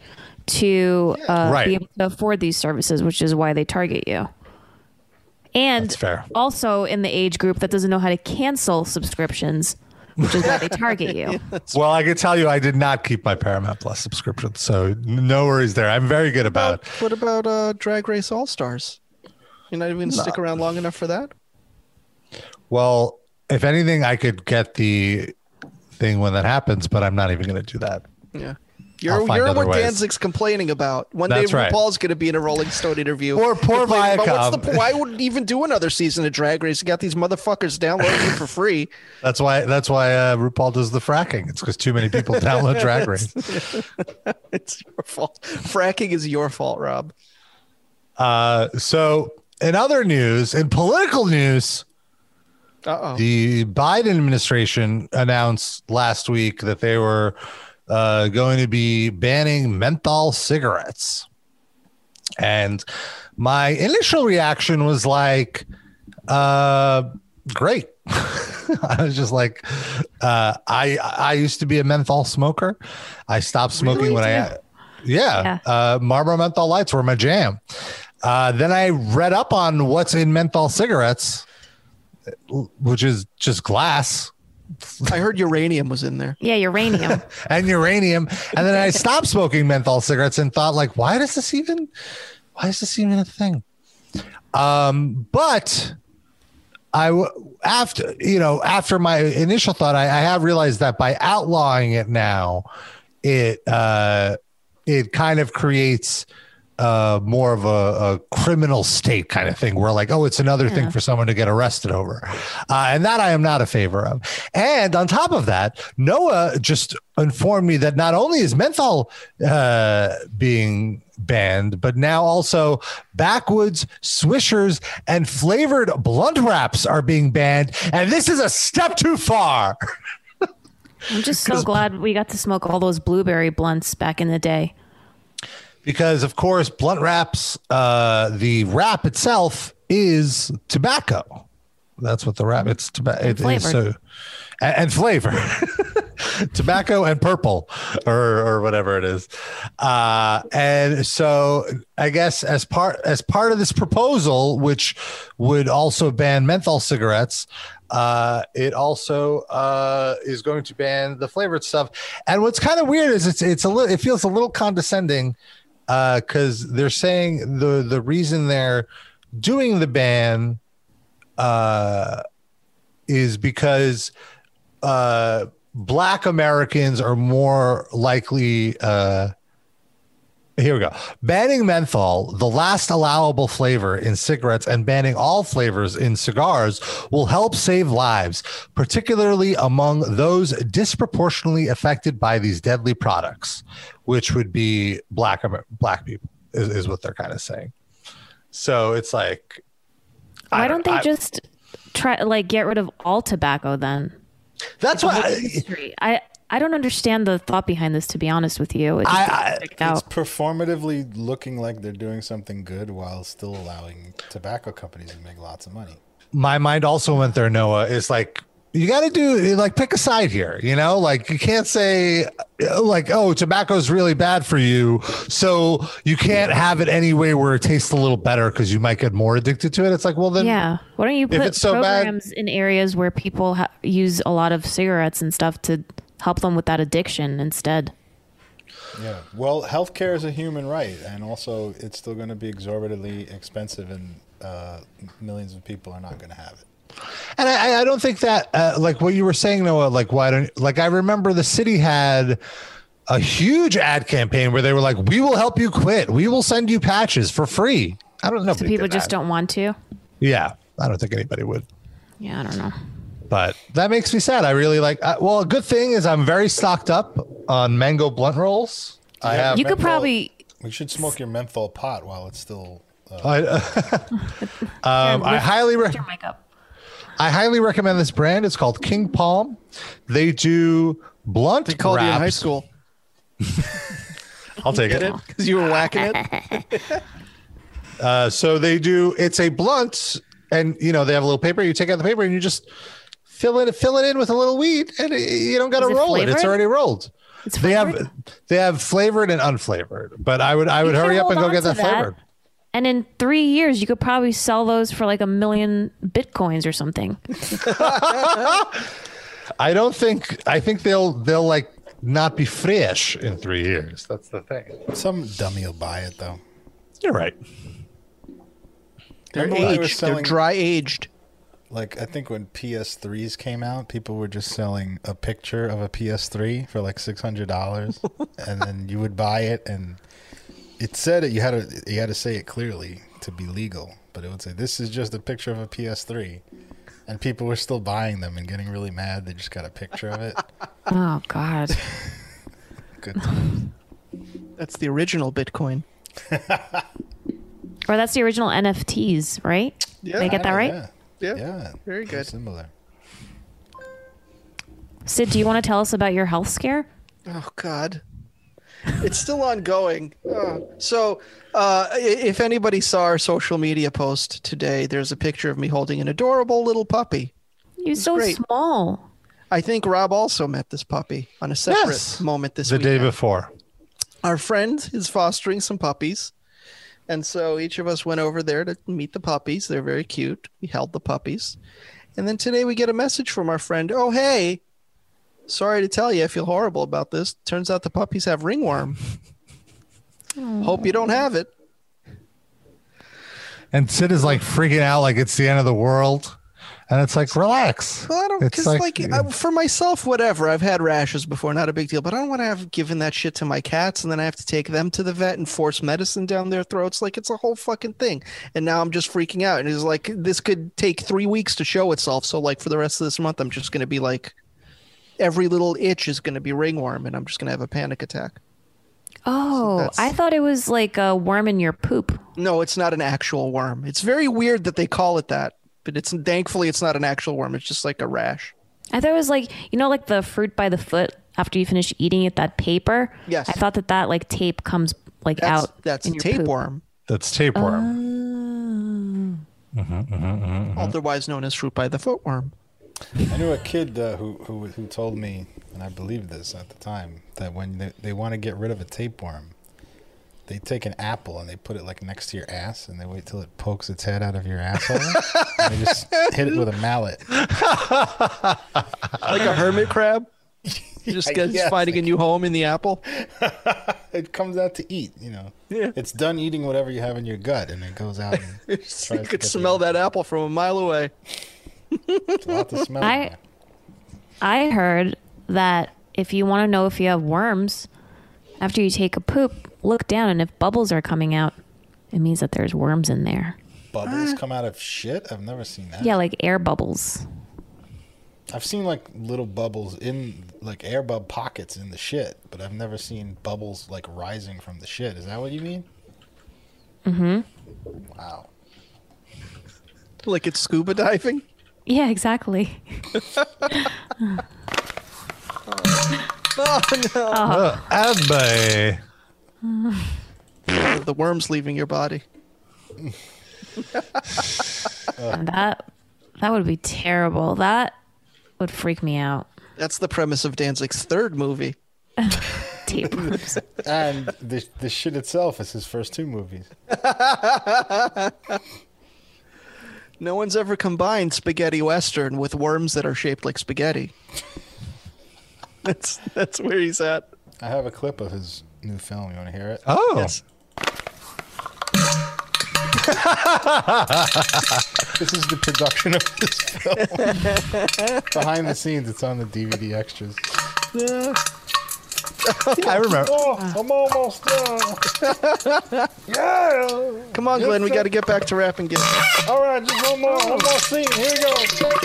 to uh, Right. be able to afford these services, which is why they target you. And That's fair. also in the age group that doesn't know how to cancel subscriptions, which is why they target you. Well, I can tell you, I did not keep my Paramount Plus subscription, so no worries there. I'm very good about. it. What about uh, Drag Race All Stars? You're not even going to stick around long enough for that? Well, if anything, I could get the thing when that happens, but I'm not even going to do that. Yeah. You're, you're what ways. Danzig's complaining about. One That's day right. RuPaul's going to be in a Rolling Stone interview. Poor- poor about what's the Viacom. Why would even do another season of Drag Race? You got these motherfuckers downloading it for free. That's why. That's why uh, RuPaul does the fracking. It's because too many people download Drag Race. It's your fault. Fracking is your fault, Rob. Uh, so, in other news, in political news, Uh oh. the Biden administration announced last week that they were uh, going to be banning menthol cigarettes. And my initial reaction was like, uh, great. I was just like, uh, I I used to be a menthol smoker. I stopped smoking Really? when I, Yeah. yeah, uh, Marlboro menthol lights were my jam. Uh, then I read up on what's in menthol cigarettes, which is just glass I heard uranium was in there. Yeah, uranium. and uranium. And then I stopped smoking menthol cigarettes and thought, like, why does this even, why is this even a thing? Um, but I after, you know, after my initial thought, I, I have realized that by outlawing it now, it, uh, it kind of creates, uh, more of a, a criminal state kind of thing where like, oh, it's another thing for someone to get arrested over. Uh, and that I am not a favor of. And on top of that, Noah just informed me that not only is menthol uh, being banned, but now also backwoods, swishers, and flavored blunt wraps are being banned. And this is a step too far. I'm just so glad we got to smoke all those blueberry blunts back in the day. Because of course blunt wraps uh the wrap itself is tobacco. That's what the wrap it's tobacco it is so and, and flavor. Tobacco and purple or or whatever it is. Uh and so i guess as part as part of this proposal which would also ban menthol cigarettes uh, it also uh, is going to ban the flavored stuff. And what's kind of weird is it's it's a little it feels a little condescending because they're saying the the reason they're doing the ban uh, is because uh, black Americans are more likely. Uh, here we go. Banning menthol, the last allowable flavor in cigarettes, and banning all flavors in cigars will help save lives, particularly among those disproportionately affected by these deadly products, which would be black black people, is, is what they're kind of saying. So it's like, I Why don't they I- just try like get rid of all tobacco then? That's I. I I don't understand the thought behind this. To be honest with you, it I- I- stick It's performatively looking like they're doing something good while still allowing tobacco companies to make lots of money. my mind also went there noah is like you got to do like pick a side here you know like you can't say like oh tobacco's really bad for you so you can't have it any way where it tastes a little better because you might get more addicted to it it's like well then Yeah. Why don't you put it's so bad- programs in areas where people ha- use a lot of cigarettes and stuff to help them with that addiction instead? Yeah. Well, healthcare is a human right, and also it's still going to be exorbitantly expensive, and uh, millions of people are not going to have it. And I, I don't think that, uh, like what you were saying, Noah, like why don't, like I remember the city had a huge ad campaign where they were like, "We will help you quit. We will send you patches for free." I don't know. So people just don't want to. Yeah, I don't think anybody would. Yeah, I don't know. But that makes me sad. I really like. Uh, well, a good thing is I'm very stocked up on mango blunt rolls. I have. You could probably. We should smoke your menthol pot while it's still. Uh, I, um, I highly Lift recommend. your mic up. I highly recommend this brand. It's called King Palm. They do blunt. They called you in high school. I'll take it. it? Because you were whacking it. Uh, so they do. It's a blunt, and you know they have a little paper. You take out the paper and you just fill it fill it in with a little wheat, and it- you don't got to Is it roll it. It's already rolled. It's They have flavored? they have flavored and unflavored. But I would I would You hurry up and go get on that to flavored. And in three years, you could probably sell those for like a million bitcoins or something. I don't think I think they'll they'll like not be fresh in three years. That's the thing. Some dummy will buy it though. You're right. They're Remember when they were aged. They're dry aged. Like I think when PS3s came out, people were just selling a picture of a PS3 for like six hundred dollars, and then you would buy it, and it said it. You had to you had to say it clearly to be legal, but it would say this is just a picture of a PS3, and people were still buying them and getting really mad. They just got a picture of it. Oh God. Good times. That's the original Bitcoin. Or that's the original NFTs, right? Yeah. Did I get that right? Yeah, Yeah. yeah, Very good. Similar. Sid, do you want to tell us about your health scare? Oh God, it's still ongoing. Oh. So, uh, if anybody saw our social media post today, there's a picture of me holding an adorable little puppy. You're so great. small. I think Rob also met this puppy on a separate Yes. moment this the day before. Our friend is fostering some puppies. And so each of us went over there to meet the puppies. They're very cute. We held the puppies. And then today we get a message from our friend. Oh, hey, sorry to tell you, I feel horrible about this. Turns out the puppies have ringworm. Hope you don't have it. And Sid is like freaking out like it's the end of the world. And it's like, relax. Well, I don't because like, I, for myself, whatever. I've had rashes before, not a big deal. But I don't want to have given that shit to my cats, and then I have to take them to the vet and force medicine down their throats. Like it's a whole fucking thing. And now I'm just freaking out. And it's like this could take three weeks to show itself. So like for the rest of this month, I'm just gonna be like, every little itch is gonna be ringworm, and I'm just gonna have a panic attack. Oh, that's- I thought it was like a worm in your poop. No, it's not an actual worm. It's very weird that they call it that, but it's thankfully it's not an actual worm. It's just like a rash. I thought it was like you know, like the fruit by the foot after you finish eating it, that paper. Yes. I thought that that like tape comes like That's out. that's in your tapeworm, That's tapeworm. Oh. Mm-hmm, mm-hmm, mm-hmm, otherwise known as fruit by the foot worm. I knew a kid uh, who, who who told me, and I believed this at the time, that when they, they want to get rid of a tapeworm, they take an apple and they put it like next to your ass, and they wait till it pokes its head out of your asshole, and they just hit it with a mallet. like a hermit crab. Just I guess. finding a new home in the apple. It comes out to eat, you know. Yeah. It's done eating whatever you have in your gut, and it goes out. And you tries to could get the- smell that apple from a mile away. It's a lot to smell. I. I heard that if you want to know if you have worms, after you take a poop, look down, and if bubbles are coming out, it means that there's worms in there. Bubbles come out of shit. I've never seen that. Yeah, like air bubbles. I've seen like little bubbles in like air bub pockets in the shit, but I've never seen bubbles like rising from the shit. Is that what you mean? Mm-hmm. Wow. Like it's scuba diving. Yeah, exactly. Oh no! Uh, Abby. the worms leaving your body. And that that would be terrible. That would freak me out. That's the premise of Danzig's third movie. Tapeworms. And the the shit itself is his first two movies. No one's ever combined spaghetti western with worms that are shaped like spaghetti. That's that's where he's at. I have a clip of his new film. You want to hear it? Oh. Yes. This is the production of this film. Behind the scenes, it's on the DVD extras. I remember. Oh, I'm almost done. yeah. Come on, Glenn. We got to get back to rapping. Get All right, just one more, one more scene. Here we go.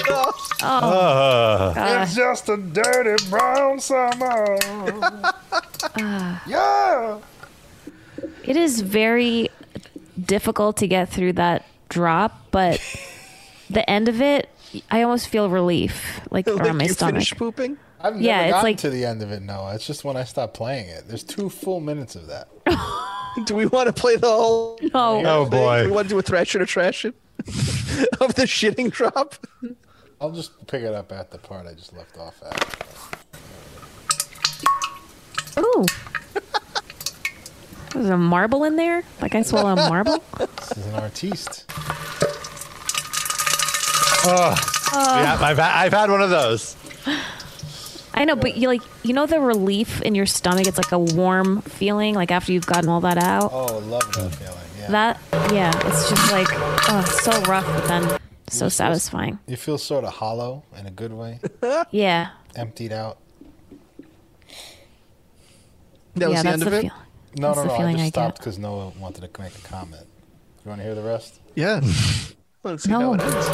Oh, oh. Uh. It's uh. just a dirty brown summer. Uh. yeah. it is very difficult to get through that drop, but the end of it, I almost feel relief, like like around my you stomach. finish pooping. I've never Yeah, it's gotten like- to the end of it, Noah. It's just when I stop playing it. There's two full minutes of that. Do we want to play the whole? No. Oh thing? boy. Do we want to do a thrash it or trash it of the shitting drop? I'll just pick it up at the part I just left off at. Ooh. There's a marble in there? Like I swallow a marble? This is an artiste. Oh, oh. yeah, I've, I've had one of those. I know, but you like you know the relief in your stomach. It's like a warm feeling, like after you've gotten all that out. Oh, love that feeling. Yeah. That yeah, it's just like oh, so rough, but then so satisfying. You feel sort of hollow in a good way, Yeah, emptied out. That was yeah, the that's end the of it. feel. No, That's no, the no. I feeling just I stopped because Noah wanted to make a comment. You want to hear the rest? Yeah. Let's see No. how it ends.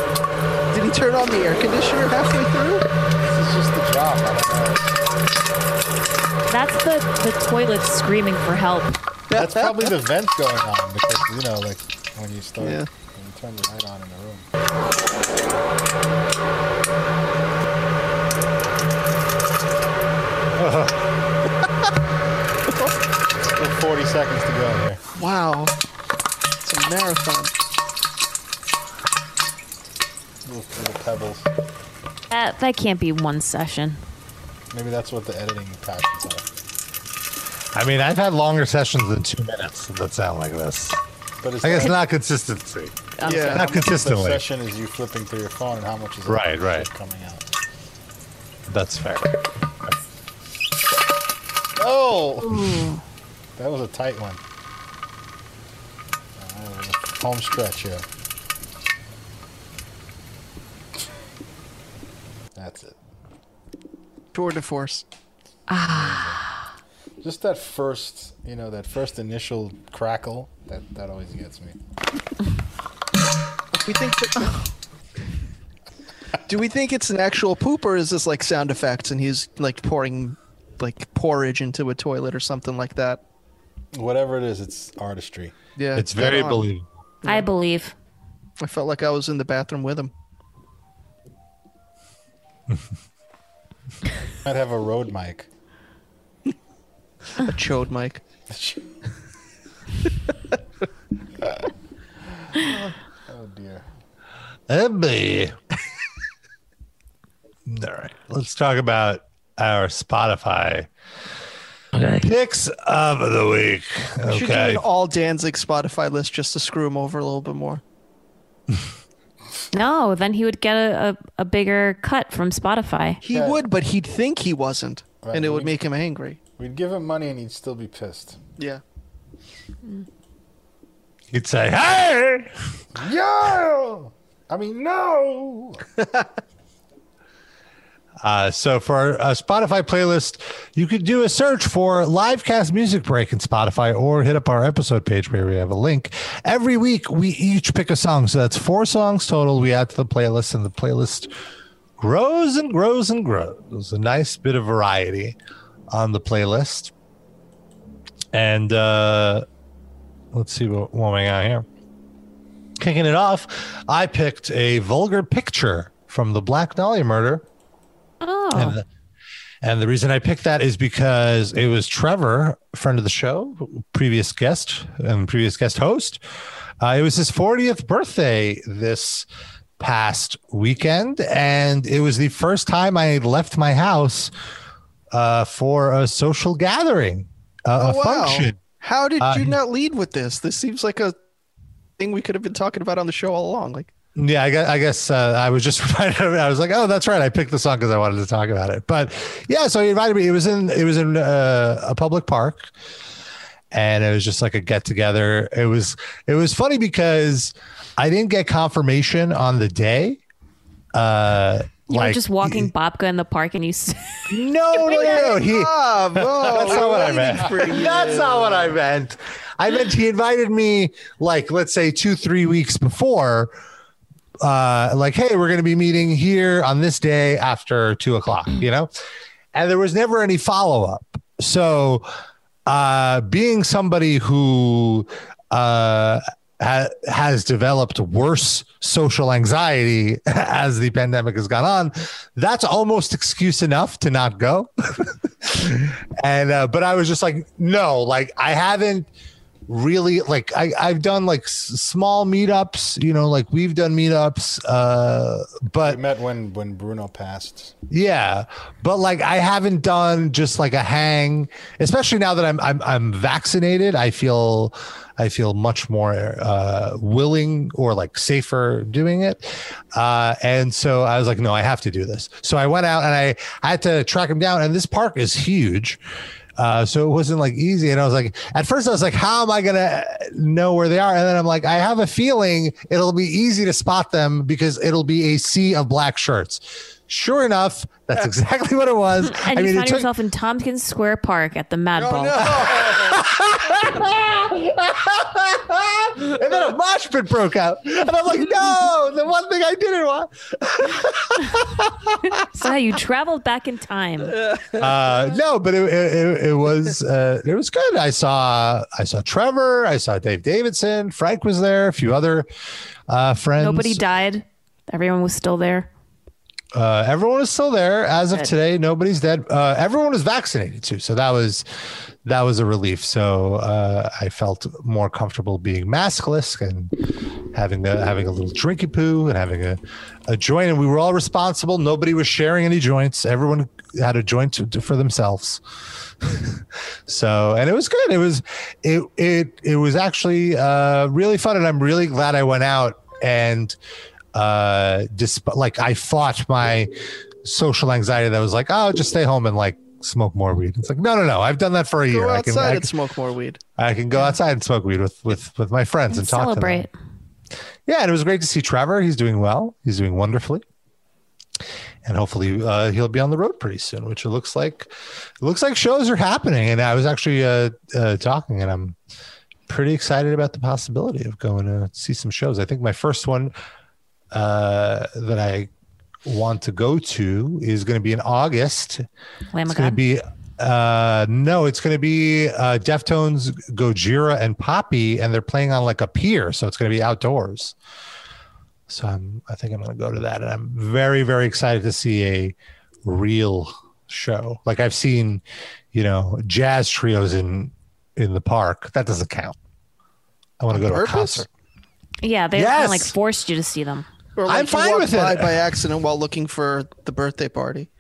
Did he turn on the air conditioner halfway through? This is just the drop. I don't know. That's the the toilet screaming for help. That's probably the vent going on because you know, like when you start, Yeah. when you turn the light on in the room. Still 40 seconds to go here. Wow. It's a marathon. Little, little pebbles. That that can't be one session. Maybe that's what the editing passions are. I mean, I've had longer sessions than two minutes that sound like this. But it's I guess like- not consistency. I'm Yeah. sorry. Not The consistently. session is you flipping through your phone and how much is Right, right. coming out. That's fair. Oh! That was a tight one. Uh, home stretch here. That's it. Tour de force. Ah. Just that first, you know, that first initial crackle, that, that always gets me. We think that. Do we think it's an actual poop or is this like sound effects and he's like pouring like porridge into a toilet or something like that? Whatever it is, it's artistry. Yeah. It's very on. believable. I believe. I felt like I was in the bathroom with him. Might have a road mic. A chode mic. oh dear. Ebby. All right. Let's talk about our Spotify picks of the week. We should do Okay. an all Danzig Spotify list just to screw him over a little bit more. No, then he would get a, a, a bigger cut from Spotify. He Yeah. would, but he'd think he wasn't, Right, and it would we- make him angry. We'd give him money and he'd still be pissed. Yeah. You'd say, hey! Yo! I mean, no! Uh, so for our uh, Spotify playlist, you could do a search for Livecast Music Break in Spotify or hit up our episode page where we have a link. Every week, we each pick a song. So that's four songs total we add to the playlist, and the playlist grows and grows and grows. A nice bit of variety on the playlist. And uh, let's see what, what we got here. Kicking it off, I picked a vulgar picture from the Black Dahlia murder. Oh, And the, and the reason I picked that is because it was Trevor, friend of the show, previous guest and previous guest host. Uh, it was his 40th birthday this past weekend, and it was the first time I had left my house uh, for a social gathering, uh, Oh, a wow. function. How did Uh, you not lead with this? This seems like a thing we could have been talking about on the show all along. Like, Yeah, I guess, I, guess uh, I was just reminded of it. I was like, oh, that's right. I picked the song because I wanted to talk about it. But yeah, so he invited me. It was in it was in uh, a public park, and it was just like a get together. It was it was funny because I didn't get confirmation on the day. Uh, You like were just walking Babka in the park and you. s- no, no, no, no. He, Bob, oh, that's not what I meant. That's not what I meant. I meant he invited me like let's say two, three weeks before. Uh, like, hey, we're going to be meeting here on this day after two o'clock. You know, and there was never any follow up. So, uh, being somebody who uh, ha- has developed worse social anxiety as the pandemic has gone on, that's almost excuse enough to not go. and uh, but I was just like, no, like I haven't really like I I've done like s- small meetups, you know, like we've done meetups, uh, but We met when when Bruno passed. yeah, but like I haven't done just like a hang, especially now that I'm I'm I'm vaccinated. I feel I feel much more uh, willing or like safer doing it. Uh, and so I was like, no, I have to do this. So I went out and I, I had to track him down. And this park is huge. Uh, so it wasn't like easy. And I was like, at first I was like, how am I going to know where they are? And then I'm like, I have a feeling it'll be easy to spot them because it'll be a sea of black shirts. Sure enough, that's exactly what it was. And I you mean, found took- yourself in Tompkins Square Park at the Madball. and then a mosh pit broke out. And I'm like, no, the one thing I didn't want. So you traveled back in time. Uh, no, but it, it, it was uh, it was good. I saw I saw Trevor, I saw Dave Davidson, Frank was there, a few other uh, friends. Nobody died. Everyone was still there. Uh, everyone is still there as of today. Nobody's dead. Uh, everyone was vaccinated too, so that was that was a relief. So uh, I felt more comfortable being maskless and having a having a little drinky poo and having a, a joint. And we were all responsible. Nobody was sharing any joints. Everyone had a joint to, to- for themselves. so and it was good. It was it it it was actually uh, really fun, and I'm really glad I went out and uh despite like i fought my social anxiety that was like oh just stay home and like smoke more weed. It's like no no no. I've done that for a year. Go I can, outside I, and smoke more weed. I can go outside and smoke weed with with with my friends and talk Celebrate. to them. yeah and it was great to see trevor. He's doing well. He's doing wonderfully. And hopefully uh, he'll be on the road pretty soon which it looks like it looks like shows are happening. And i was actually uh, uh talking and i'm pretty excited about the possibility of going to see some shows. I think my first one uh, that I want to go to is going to be in August. Lamb It's going to be uh no it's going to be uh deftones gojira and poppy and they're playing on like a pier so it's going to be outdoors. So i'm i think i'm going to go to that and i'm very very excited to see a real show. Like i've seen you know jazz trios in in the park. That doesn't count. I want to go to a concert. Yeah, they kind of like forced you to see them. Or like I'm fine walked with it. by by accident while looking for the birthday party.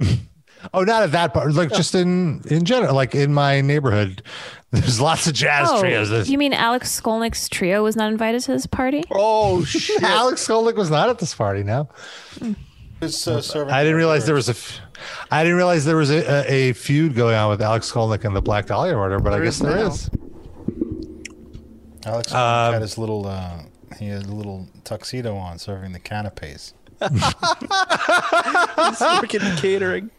Oh, not at that part. Like just in in general, like in my neighborhood, there's lots of jazz oh, trios. There's- you mean Alex Skolnick's trio was not invited to this party? Oh shit! Alex Skolnick was not at this party. Now Who's, uh, I didn't realize there was a. f- I didn't realize there was a, a, a feud going on with Alex Skolnick and the Black Dahlia murder, but I guess is there now. is. Alex Um, had his little uh, he had a little tuxedo on, serving the canapes. He's working catering.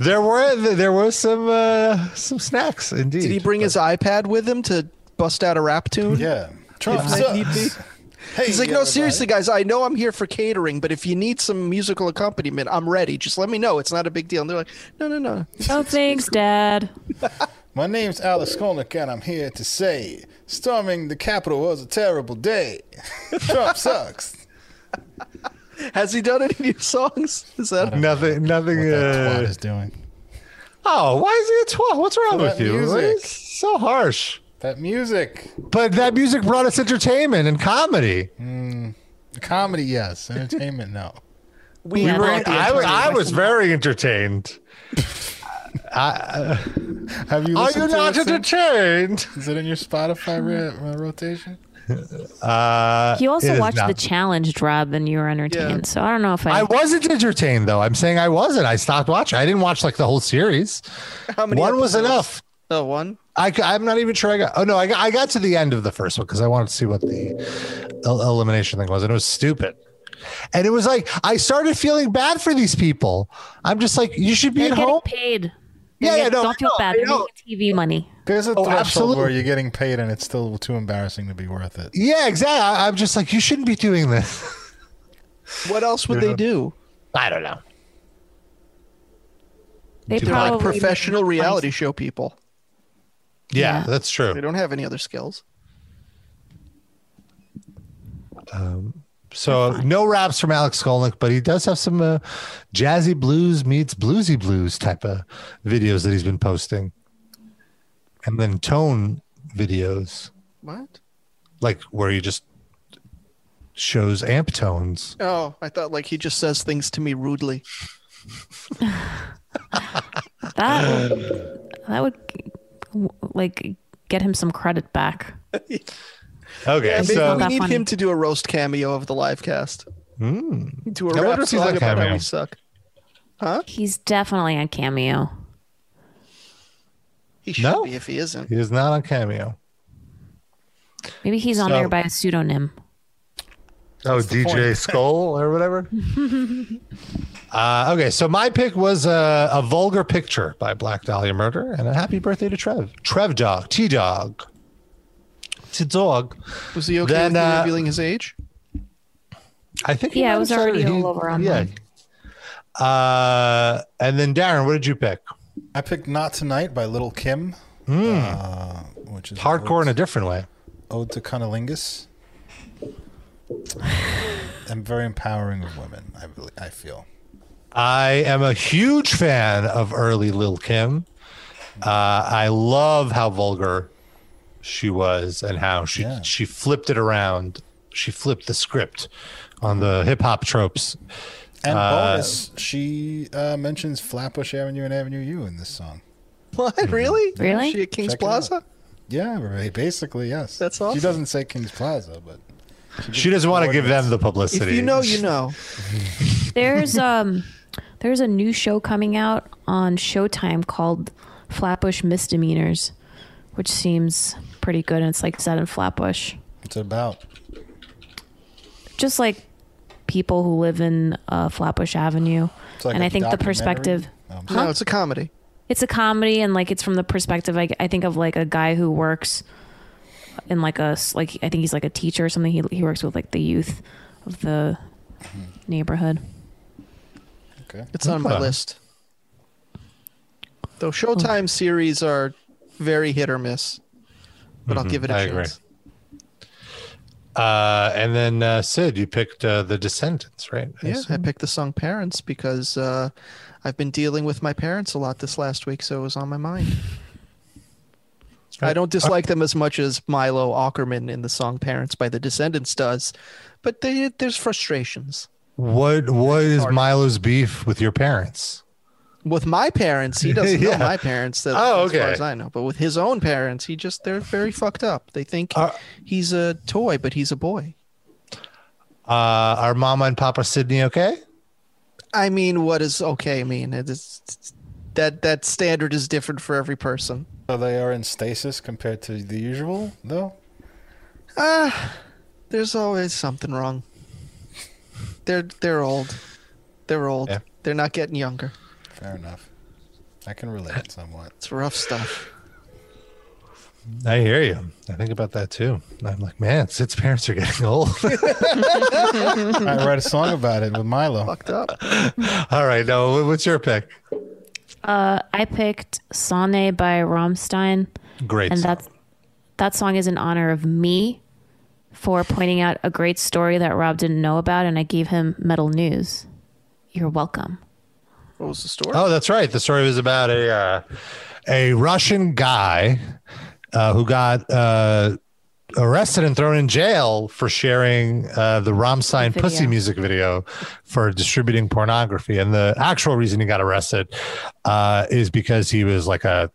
There were there was some uh, some snacks indeed. Did he bring his iPad with him to bust out a rap tune? Yeah, Trump If need be. sucks. Hey, He's like, no, everybody. seriously, guys. I know I'm here for catering, but if you need some musical accompaniment, I'm ready. Just let me know. It's not a big deal. And they're like, no, no, no. Oh, thanks, Dad. My name's Alex Skolnick, and I'm here to say, storming the Capitol was a terrible day. Trump sucks. Has he done any new songs? Is that nothing? Nothing. What that twat Uh, is doing. oh, why is he a twat? What's wrong That with you? music. It's so harsh. That music, But that music brought us entertainment and comedy. comedy, yes. Entertainment, no. we We were- that'd I, I was very entertained. I, Have you are listened you to not it since? entertained? Is it in your Spotify ro- uh, rotation? Uh, You also watched not. the challenge, Rob, and you were entertained. So I don't know if I. I wasn't entertained though. I'm saying I wasn't. I stopped watching. I didn't watch like the whole series. How many One was episodes? enough. one. I, I'm not even sure I got. Oh no, I got, I got to the end of the first one because I wanted to see what the el- elimination thing was, and it was stupid. And it was like I started feeling bad for these people. I'm just like, you should be They're at home. paid. Yeah, They're yeah, no, don't feel I bad. I They're know. making TV money. There's a Oh, threshold where you're getting paid and it's still too embarrassing to be worth it. Yeah, exactly. I, I'm just like, you shouldn't be doing this. What else would Yeah. they do? I don't know. They Do They're probably like professional make money. reality show people. Yeah, Yeah. that's true. They don't have any other skills. Um, So no raps from Alex Skolnick, but he does have some uh, jazzy blues meets bluesy blues type of videos that he's been posting, and then tone videos What? like where he just shows amp tones. Oh, I thought like he just says things to me rudely. That would, that would like get him some credit back. Okay, Yeah, so we need funny. him to do a roast cameo of the live cast. Mm. Do a I wonder rap if he's song on about how Cameo. we suck. Huh? He's definitely on Cameo. He should No. be if he isn't. he is not on Cameo. Maybe he's on there by a pseudonym. Oh, the DJ. Skull or whatever. uh, okay, so my pick was a, a vulgar picture by Black Dahlia Murder, and a happy birthday to Trev. Trev Dog, T Dog, T Dog. Was he okay Then, with me uh, revealing his age? I think. Yeah, might it was started- already he- all over Yeah. online. Uh, and then Darren, what did you pick? I picked Not Tonight by Little Kim, uh, which is. Hardcore in a different way. ode to Cunnilingus. and very empowering of women, I, believe, I feel. I am a huge fan of early Lil Kim. Uh, I love how vulgar she was and how she Yeah. she flipped it around. She flipped the script on the hip hop tropes. And Uh, bonus, she uh, mentions Flatbush Avenue and Avenue U in this song. What? Really? Really? Is she at King's Check. Plaza? Yeah, right, basically, yes. That's awesome. She doesn't say King's Plaza, but She doesn't want to give them the If publicity. you know, you know. There's um there's a new show coming out on Showtime called Flatbush Misdemeanors, which seems pretty good and it's like set in Flatbush. it's about. Just like people who live in uh, Flatbush Avenue. It's like and a I think the documentary? perspective Um, No, it's a comedy. it's a comedy and like it's from the perspective I, I think of like a guy who works in like a like I think he's like a teacher or something he, he works with like the youth of the neighborhood okay. It's on my Okay. list. Though Showtime series are very hit or miss, but I'll give it a I agree. chance. Uh, and then uh, Sid, you picked uh, the Descendents, right? I Yeah, I picked the song Parents because uh, I've been dealing with my parents a lot this last week, so it was on my mind. I don't dislike them as much as Milo Aukerman in the song Parents by the Descendents does, but they, there's frustrations. What What is Milo's beef with your parents? With my parents, he doesn't Yeah. know my parents. That, Oh, As far as I know, but with his own parents, he just they're very fucked up. They think Uh, he's a toy, but he's a boy. Uh, are Mama and Papa Sydney okay? I mean, what does okay mean? It is that that standard is different for every person. So they are in stasis compared to the usual, though? Ah, there's always something wrong. They're they're old. They're old. Yeah. They're not getting younger. Fair enough. I can relate somewhat. It's rough stuff. I hear you. I think about that too. I'm like, man, Sid's parents are getting old. I write a song about it with Milo. Fucked up. All right, no, what's your pick? uh I picked Sane by Rammstein Great. and song. that's that song is in honor of me for pointing out a great story that Rob didn't know about and I gave him metal news you're welcome What was the story? Oh, that's right. The story was about a uh, a Russian guy uh, who got uh, arrested and thrown in jail for sharing uh, the Rammstein Video. Pussy music video for distributing pornography. And the actual reason he got arrested uh, is because he was like a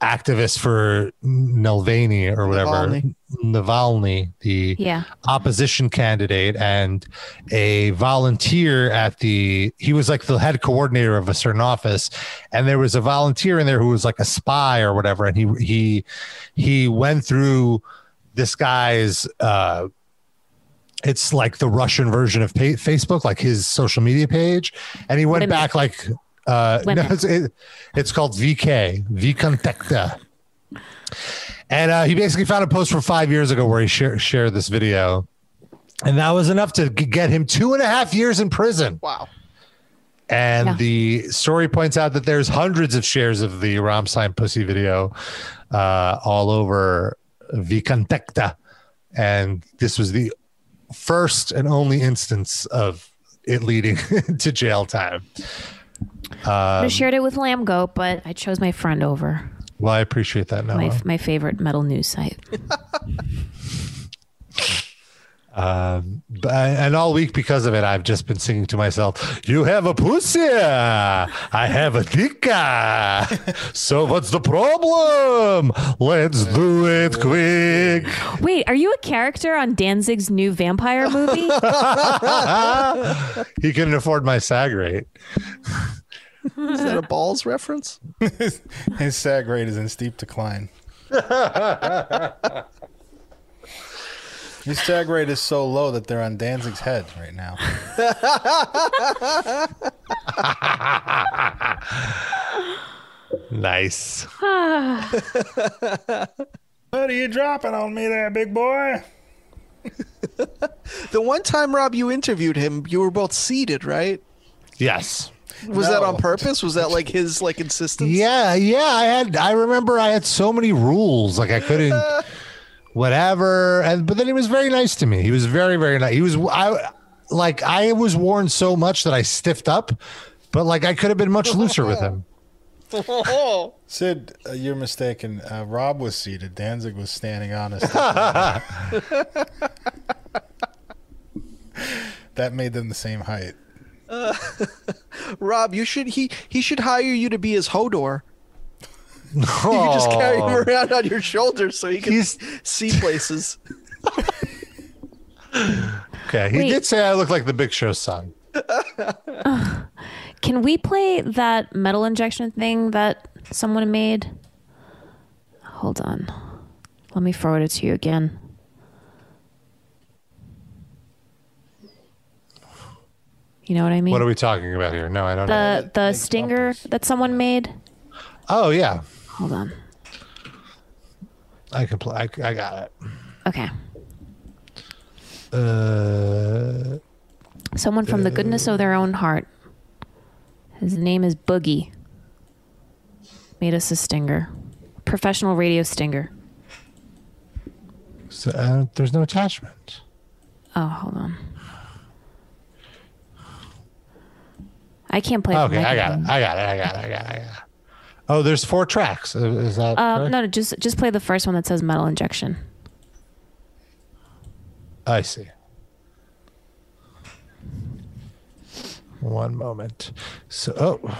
activist for Navalny or whatever. Navalny. Navalny, the Yeah. opposition candidate and a volunteer at the he was like the head coordinator of a certain office and there was a volunteer in there who was like a spy or whatever and he he he went through this guy's uh it's like the Russian version of pa- Facebook, like his social media page, and he went Wait a minute. back like uh, no, it's, it, it's called VK VKontakte, and uh, he basically found a post from five years ago where he shared shared this video, and that was enough to get him two and a half years in prison. Wow. And Yeah. the story points out that there's hundreds of shares of the Rammstein pussy video uh, all over VKontakte, and this was the first and only instance of it leading to jail time. I Um, shared it with Lambgoat, but I chose my friend over well, I appreciate that. My my favorite metal news site. Um, but, and all week because of it, I've just been singing to myself, You have a pussy, I have a dick. So what's the problem? Let's do it quick. Wait, are you a character on Danzig's new vampire movie? he couldn't afford my SAG rate. Is that a balls reference? His sag rate is in steep decline. His sag rate is so low that they're on Danzig's head right now. Nice. What are you dropping on me there, big boy? The one time, Rob, you interviewed him, you were both seated, right? Yes. Was that on purpose? Was that like his like insistence? Yeah, yeah. I had. I remember I had so many rules. Like I couldn't, whatever. And but then he was very nice to me. He was very, very nice. He was. I like. I was worn so much that I stiffed up, but like I could have been much looser with him. Sid, uh, you're mistaken. Uh, Rob was seated. Danzig was standing honest. that made them the same height. Rob, you should he he should hire you to be his Hodor. You could just carry him around on your shoulders so he can He's- see places. Okay, he Wait. did say I look like the Big Show's son. Can we play that metal injection thing that someone made? Hold on. Let me forward it to you again. You know what I mean? What are we talking about here? No, I don't know. the the stinger that someone made. Oh yeah, Hold on. I can play. I, I got it. Okay. Uh, Someone from the goodness of their own heart. His name is Boogie. Made us a stinger. Professional radio stinger. so, uh, there's no attachment. Oh, hold on. I can't play. Okay, I got it. I got it. I got it. I got it. I got it. Oh, there's four tracks. Is that Uh, no, no, just just play the first one that says metal injection. I see. One moment. So, oh,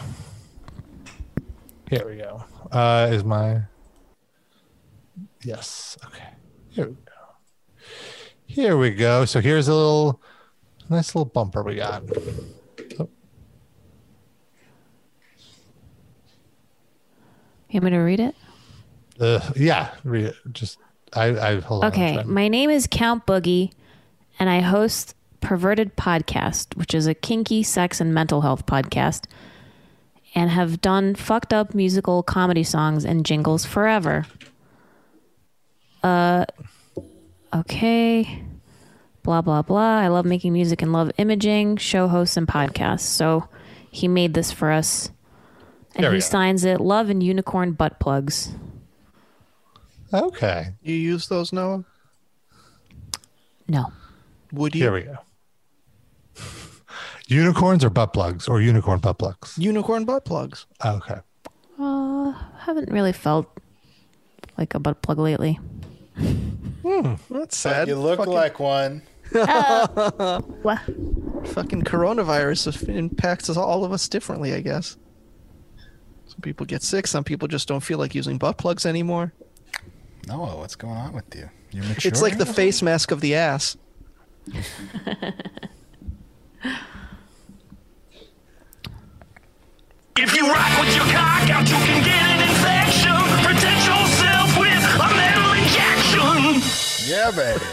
here we go. Uh, is my yes? Okay, here we go. Here we go. So here's a little nice little bumper we got. Oh, You want me to read it? uh, yeah, re- just I I hold on. Okay, my name is Count Boogie, and I host Perverted Podcast, which is a kinky sex and mental health podcast, and have done fucked up musical comedy songs and jingles forever. Uh, okay. Blah blah blah. I love making music and love imaging, show hosts, and podcasts. So he made this for us, and There he signs it "Love and Unicorn Butt Plugs." Okay, You use those, Noah? No, Would you? here we go. Unicorns or butt plugs or unicorn butt plugs? Unicorn butt plugs. Okay. uh, haven't really felt like a butt plug lately. Hmm, That's But sad. you look Fucking- like one. What? fucking coronavirus impacts us all of us differently, I guess. Some people get sick. Some people just don't feel like using butt plugs anymore. Noah, what's going on with you? You mature? It's like the face mask of the ass. If you rock with your cock out, you can get an infection. Protect yourself with a metal injection. Yeah, baby.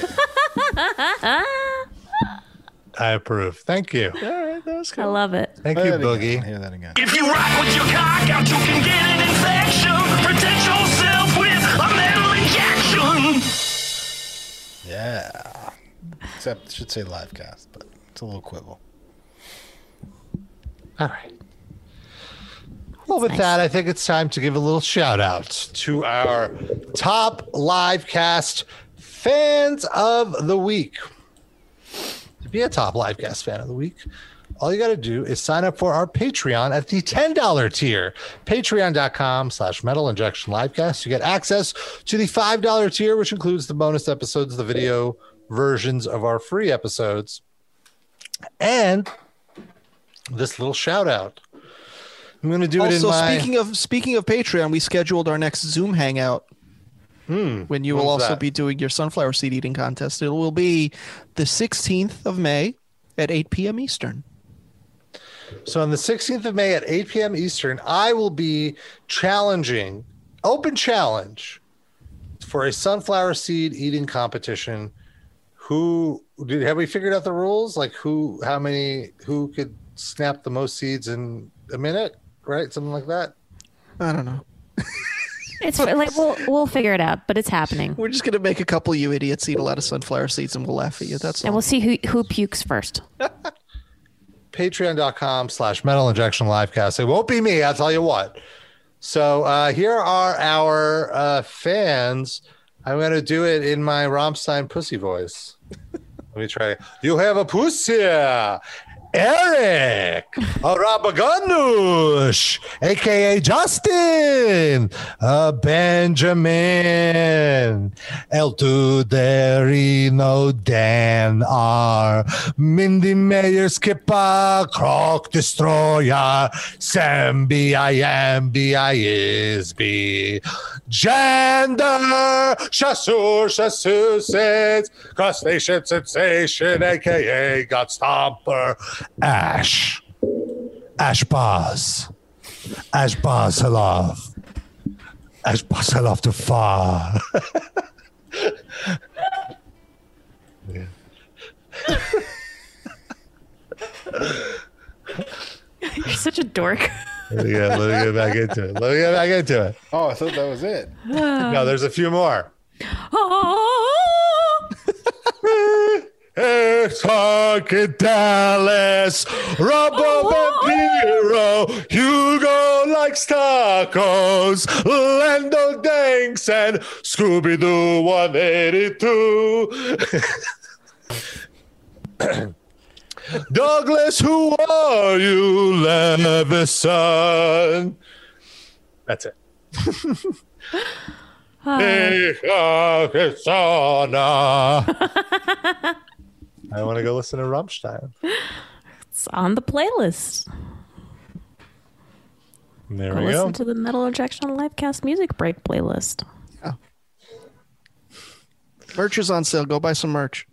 I approve. Thank you. All right, that was I love it. Thank Play you, that again. Boogie. Hear that again. If you rock with your cock out, you can get an infection. Protect yourself with a metal injection. Yeah. Except it should say live cast, but it's a little quibble. All right. Well, with that, I think it's time to give a little shout out to our top live cast fans of the week. To be a top live cast fan of the week, all you got to do is sign up for our Patreon at the $10 tier. Patreon.com slash metal injection livecast. You get access to the $5 tier, which includes the bonus episodes, the video versions of our free episodes, and this little shout out. I'm going to do it in Also, my. speaking of speaking of Patreon, we scheduled our next Zoom hangout. Hmm. when you will also that? be doing your sunflower seed eating contest. It will be the 16th of May at 8 p.m. Eastern. So on the 16th of May at 8 p.m. Eastern, I will be challenging, open challenge for a sunflower seed eating competition. Who did have we figured out the rules? Like who, how many, who could snap the most seeds in a minute, right? Something like that. I don't know. It's like we'll we'll figure it out, but it's happening, We're just gonna make a couple of you idiots eat a lot of sunflower seeds, and we'll laugh at you. That's and all. we'll see who who pukes first. patreon.com slash metal injection livecast. It won't be me, I'll tell you what. So uh, here are our uh, fans. I'm going to do it in my Rammstein pussy voice. Let me try. You have a pussy. Eric, a Rabaganush, aka Justin, uh, Benjamin, El Tuderino, Dan R, Mindy Mayer, Skipper, Croc Destroyer, Sam B I M B I Gender, Chasseur, Chassusets, Crustacean Sensation, aka God Stomper, Ash, Ash Baz, Ash Basalov, Ash Basalov to far. You're such a dork. Let me get, let me get back into it. Let me get back into it. Oh, I thought that was it. No, there's a few more. Ah. Dallas, Rubber Vampiro, Hugo likes tacos, Lando Danks, and Scooby Doo 182. Douglas, who are you, Levison? That's it. I want to go listen to Rammstein. It's on the playlist. There Go we go. listen to the Metal Injection Livecast music break playlist. Merch is on sale. Go buy some merch.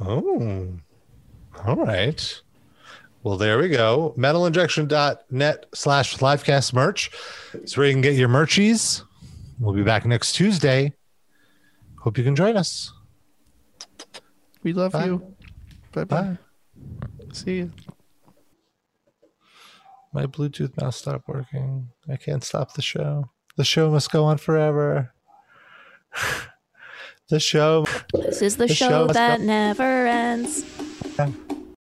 Oh, all right. Well, there we go. Metalinjection.net slash livecast merch. It's where you can get your merchies. We'll be back next Tuesday. Hope you can join us. We love Bye. you. Bye bye. Bye. See you. My Bluetooth mouse stopped working. I can't stop the show. The show must go on forever. the show. This is the, The show, show that go- never ends. Yeah.